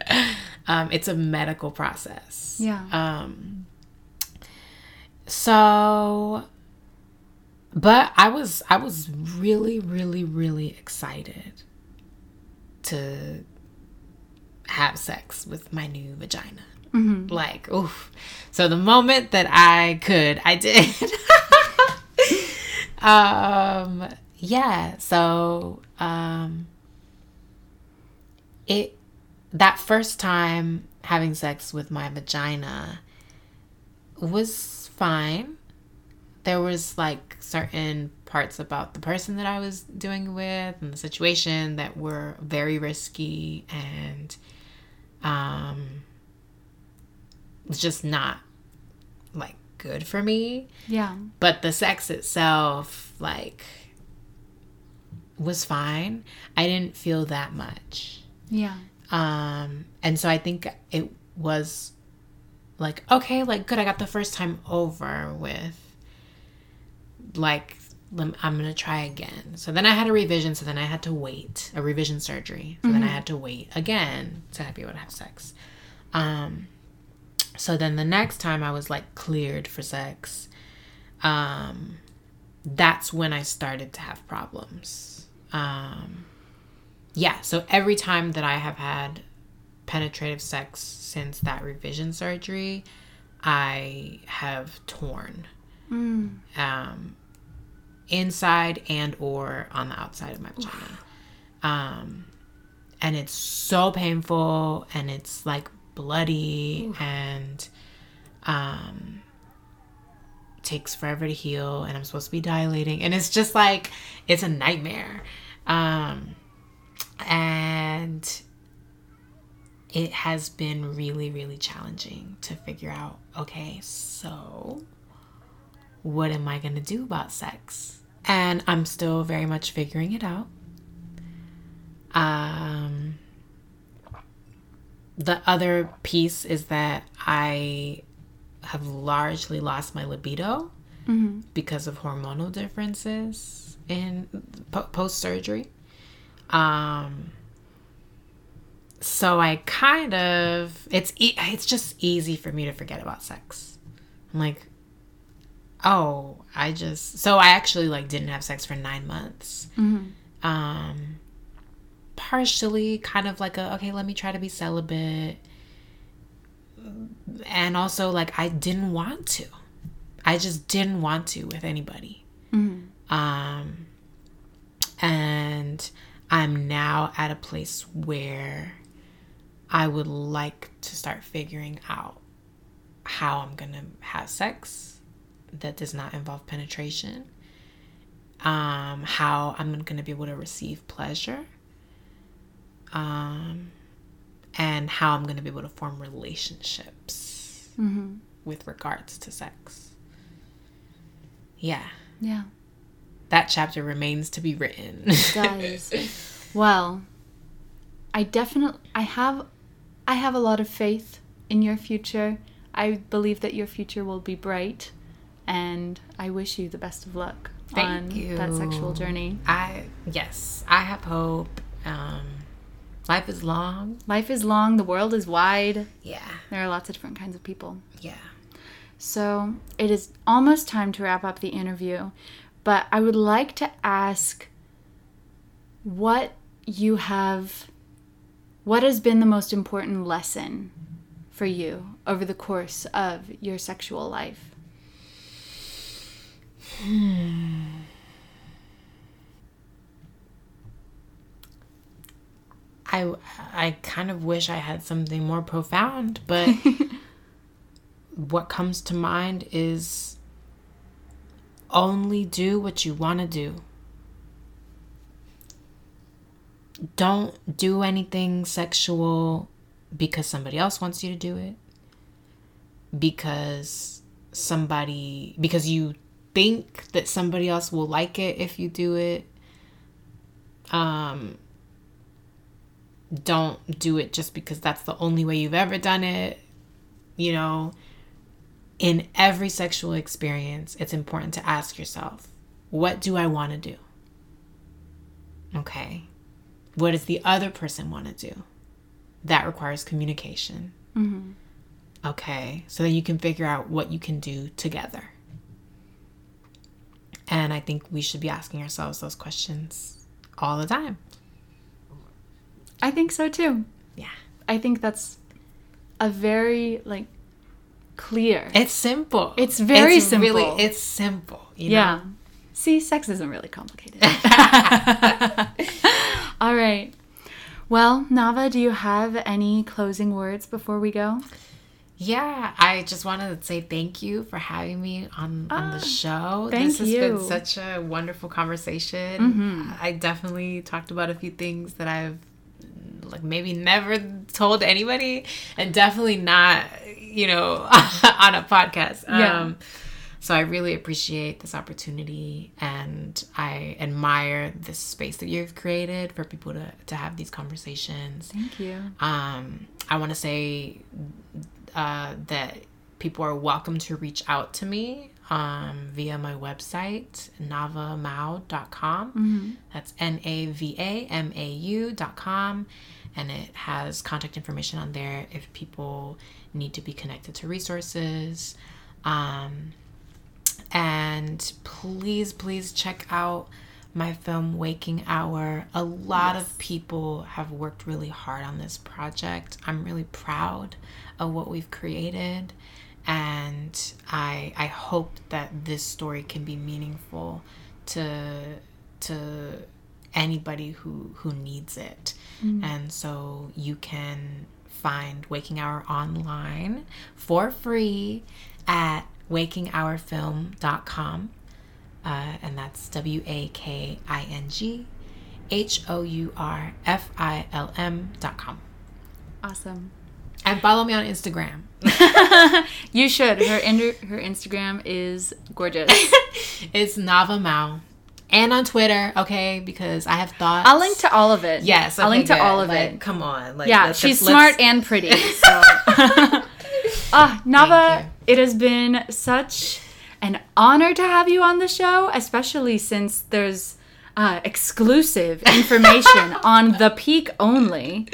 um, it's a medical process. Yeah. Um so but I was I was really really really excited to have sex with my new vagina. Mm-hmm. Like, oof. So the moment that I could, I did. um yeah, so um it that first time having sex with my vagina was fine there was like certain parts about the person that I was doing with and the situation that were very risky and um just not like good for me. Yeah. But the sex itself like was fine. I didn't feel that much. Yeah. Um and so I think it was like okay, like good, I got the first time over with like I'm gonna try again. So then I had a revision. So then I had to wait a revision surgery. So mm-hmm. then I mm-hmm. had to wait again to be able to have sex. Um, so then the next time I was like cleared for sex, um, that's when I started to have problems. Um, yeah. So every time that I have had penetrative sex since that revision surgery, I have torn. Mm. Um, inside and or on the outside of my vagina. Um, and it's so painful and it's like bloody Oof. and um takes forever to heal and I'm supposed to be dilating and it's just like it's a nightmare. Um and it has been really really challenging to figure out okay, so what am I going to do about sex? And I'm still very much figuring it out. Um, the other piece is that I have largely lost my libido mm-hmm. because of hormonal differences in po- post surgery. Um, so I kind of it's e- it's just easy for me to forget about sex. I'm like, oh, I just so I actually like didn't have sex for nine months. Mm-hmm. Um, partially kind of like a okay, let me try to be celibate, and also like I didn't want to. I just didn't want to with anybody. Mm-hmm. Um, and I'm now at a place where I would like to start figuring out how I'm going to have sex that does not involve penetration, um, how I'm going to be able to receive pleasure, um, and how I'm going to be able to form relationships mm-hmm. with regards to sex. Yeah. Yeah. That chapter remains to be written. It does. well, I definitely I have I have a lot of faith in your future. I believe that your future will be bright, and I wish you the best of luck Thank on you. that sexual journey. I yes, I have hope. Um, life is long. Life is long. The world is wide. Yeah, there are lots of different kinds of people. Yeah. So it is almost time to wrap up the interview, but I would like to ask what you have what has been the most important lesson for you over the course of your sexual life? Hmm. I I kind of wish I had something more profound, but what comes to mind is only do what you want to do. don't do anything sexual because somebody else wants you to do it. Because somebody, because you think that somebody else will like it if you do it. Um, don't do it just because that's the only way you've ever done it. You know, in every sexual experience, it's important to ask yourself, what do I want to do? Okay. What does the other person want to do? That requires communication. Mm-hmm. Okay, so that you can figure out what you can do together. And I think we should be asking ourselves those questions all the time. I think so too. Yeah. I think that's a very like clear. It's simple. It's very it's simple. Really, it's simple. yeah. Know? See, sex isn't really complicated. All right. Well, Nava, do you have any closing words before we go? Yeah, I just wanted to say thank you for having me on, on the ah, show. Thank this has you. been such a wonderful conversation. Mm-hmm. I definitely talked about a few things that I've like maybe never told anybody and definitely not, you know, on a podcast. Yeah. Um, so I really appreciate this opportunity and I admire this space that you've created for people to, to have these conversations. Thank you. Um, I want to say uh, that people are welcome to reach out to me um, via my website, navamau.com. Mm-hmm. That's N A V A M A U.com. And it has contact information on there if people need to be connected to resources. Um, and please, please check out my film Waking Hour. A lot yes. of people have worked really hard on this project. I'm really proud of what we've created and I I hope that this story can be meaningful to to anybody who who needs it. Mm. And so you can find Waking Hour online for free at wakinghourfilm.com. Uh, and that's W A K I N G H O U R F I L M.com. Awesome. And follow me on Instagram. you should. Her her Instagram is gorgeous. it's Nava Mau. And on Twitter, okay, because I have thoughts. I'll link to all of it. Yes, okay, I'll link to all of like, it. Come on, like, yeah, she's smart and pretty. So. Ah, Nava, it has been such an honor to have you on the show, especially since there's uh, exclusive information on the peak only.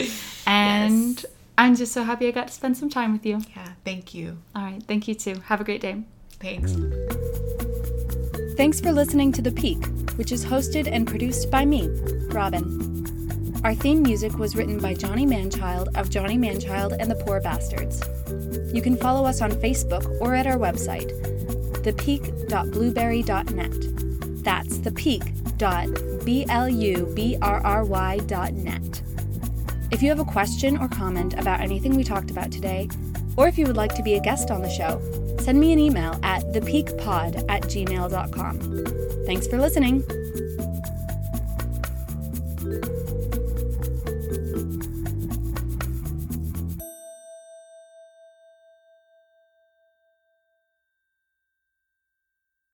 And Yes. I'm just so happy I got to spend some time with you. Yeah, thank you. All right, thank you too. Have a great day. Thanks. Thanks for listening to The Peak, which is hosted and produced by me, Robin. Our theme music was written by Johnny Manchild of Johnny Manchild and the Poor Bastards. You can follow us on Facebook or at our website, thepeak.blubrry.net. That's thepeak.blubrry.net. If you have a question or comment about anything we talked about today, or if you would like to be a guest on the show, send me an email at thepeakpod at gmail.com. Thanks for listening.